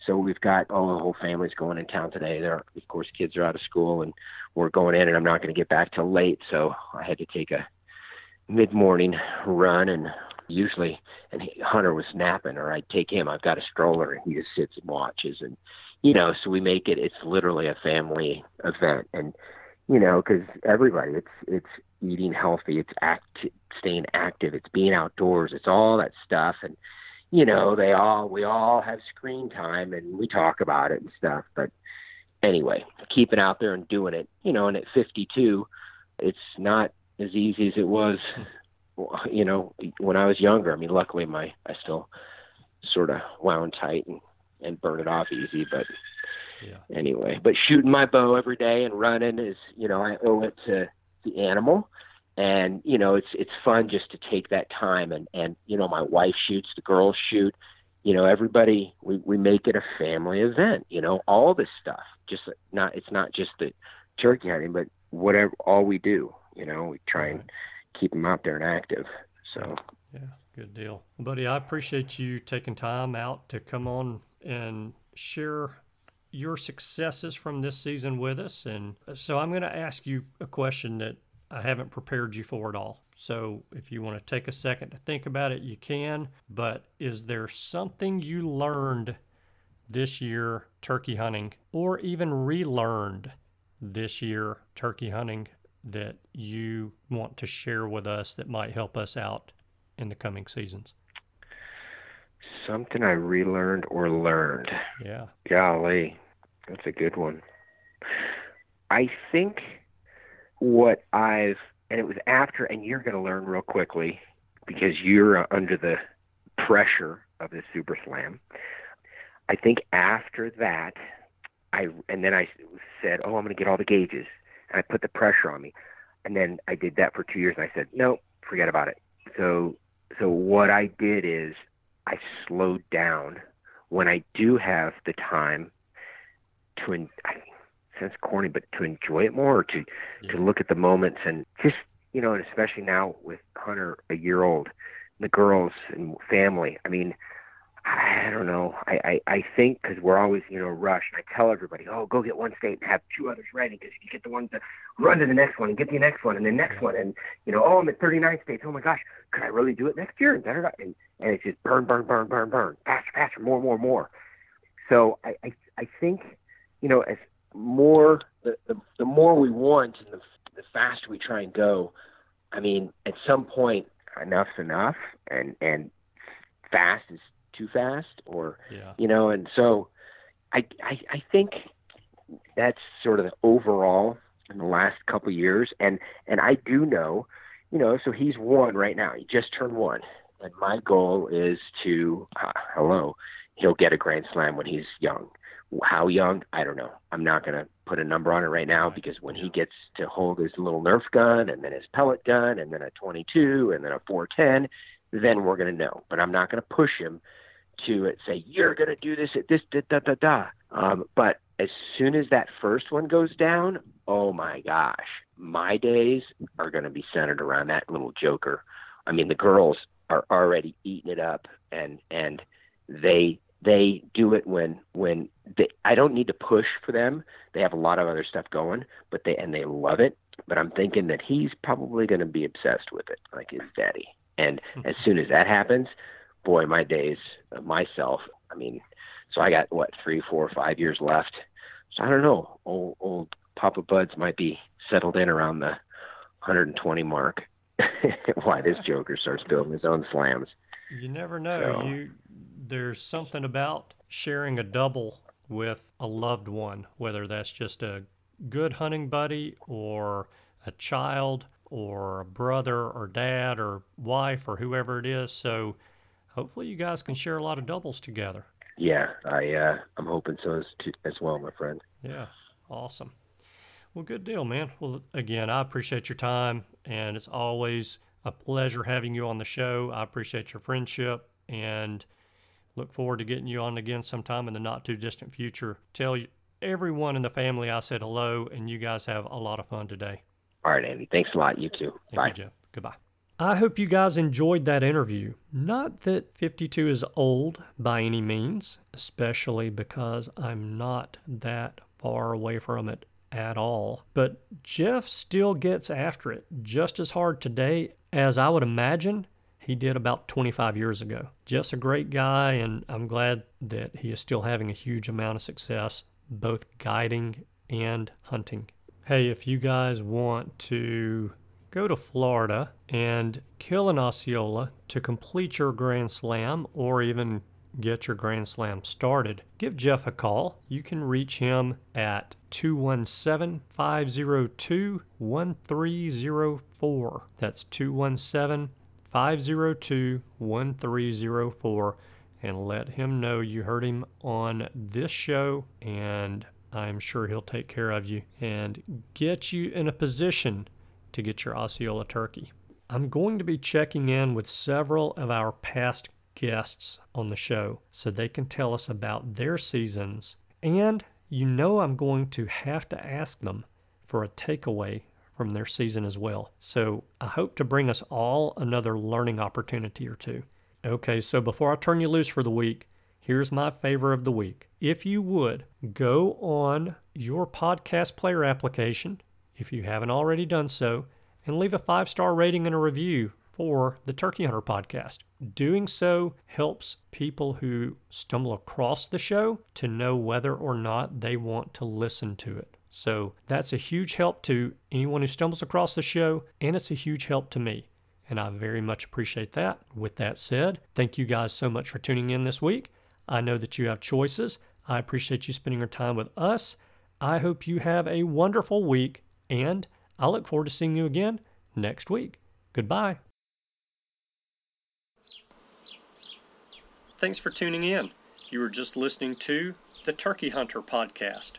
so we've got oh the whole family's going in town today. There, of course, kids are out of school, and we're going in, and I'm not going to get back till late, so I had to take a mid morning run and usually and he, Hunter was napping or I'd take him. I've got a stroller and he just sits and watches and you know so we make it it's literally a family event. And you know cuz everybody it's it's eating healthy. It's act staying active. It's being outdoors. It's all that stuff. And you know they all we all have screen time and we talk about it and stuff but anyway keeping out there and doing it you know and at 52 it's not as easy as it was you know, when I was younger. I mean, luckily my I still sort of wound tight and and burn it off easy, but yeah. anyway, but shooting my bow every day and running is, you know, I owe it to the animal and you know it's it's fun just to take that time and and you know my wife shoots the girls shoot you know everybody we we make it a family event you know all this stuff just not it's not just the turkey hunting but whatever all we do you know we try and keep them out there and active. So yeah, good deal, buddy. I appreciate you taking time out to come on and share your successes from this season with us. And so I'm going to ask you a question that I haven't prepared you for it all. So if you want to take a second to think about it, you can. But is there something you learned this year turkey hunting, or even relearned this year turkey hunting that you want to share with us that might help us out in the coming seasons? Something I relearned or learned. Yeah. Golly, that's a good one. I think what I've, and it was after, and you're going to learn real quickly because you're uh, under the pressure of the Super Slam. I think after that, I, and then I said, oh, I'm going to get all the gauges and I put the pressure on me. And then I did that for two years, and I said, no, forget about it. So, so what I did is I slowed down when I do have the time to, I, sounds corny, but to enjoy it more, or to yeah. to look at the moments and just you know, and especially now with Hunter a year old, the girls and family. I mean, I don't know. I I, I think because we're always you know rushed. I tell everybody, oh, go get one state and have two others ready because if you get the one to run to the next one and get the next one and the next one and you know, oh, I'm at 39 states. Oh my gosh, could I really do it next year? And and and it's just burn, burn, burn, burn, burn, faster, faster, more, more, more. So I I, I think you know as more the, the the more we want and the the faster we try and go. I mean, at some point, enough's enough, and and fast is too fast or yeah. you know and so I, I i think that's sort of the overall in the last couple of years and and i do know you know so he's one right now he just turned one and my goal is to uh, hello he'll get a grand slam when he's young how young i don't know i'm not going to put a number on it right now because when he gets to hold his little nerf gun and then his pellet gun and then a 22 and then a 410 then we're going to know but i'm not going to push him to it, say you're going to do this at this da da da da. Um, but as soon as that first one goes down, oh my gosh, my days are going to be centered around that little joker. I mean, the girls are already eating it up, and and they they do it when when they, I don't need to push for them. They have a lot of other stuff going, but they and they love it. But I'm thinking that he's probably going to be obsessed with it, like his daddy. And hmm. as soon as that happens, boy, my days uh, myself. I mean, so I got what three, four, five years left. So I don't know. Old, old Papa Budz might be settled in around the 120 mark. Why this Joker starts building his own slams. You never know. So. You there's something about sharing a double with a loved one, whether that's just a good hunting buddy or a child or a brother or dad or wife or whoever it is. So hopefully you guys can share a lot of doubles together. Yeah, I uh, I'm hoping so as, to, as well, my friend. Yeah, awesome. Well, good deal, man. Well, again, I appreciate your time, and it's always a pleasure having you on the show. I appreciate your friendship, and look forward to getting you on again sometime in the not too distant future. Tell everyone in the family I said hello, and you guys have a lot of fun today. All right, Andy. Thanks a lot. You too. Thank Bye. you, Jeff. Goodbye. I hope you guys enjoyed that interview. Not that 52 is old by any means, especially because I'm not that far away from it at all. But Jeff still gets after it just as hard today as I would imagine he did about 25 years ago. Jeff's a great guy, and I'm glad that he is still having a huge amount of success both guiding and hunting. Hey, if you guys want to go to Florida and kill an Osceola to complete your Grand Slam or even get your Grand Slam started, give Jeff a call. You can reach him at 217 502 1304. That's 217 502 1304 and let him know you heard him on this show and I'm sure he'll take care of you and get you in a position to get your Osceola turkey. I'm going to be checking in with several of our past guests on the show so they can tell us about their seasons. And you know, I'm going to have to ask them for a takeaway from their season as well. So I hope to bring us all another learning opportunity or two. Okay, so before I turn you loose for the week, here's my favor of the week. If you would, go on your podcast player application, if you haven't already done so, and leave a five star rating and a review for the Turkey Hunter podcast. Doing so helps people who stumble across the show to know whether or not they want to listen to it. So that's a huge help to anyone who stumbles across the show, and it's a huge help to me. And I very much appreciate that. With that said, thank you guys so much for tuning in this week. I know that you have choices. I appreciate you spending your time with us. I hope you have a wonderful week, and I look forward to seeing you again next week. Goodbye. Thanks for tuning in. You were just listening to the Turkey Hunter podcast.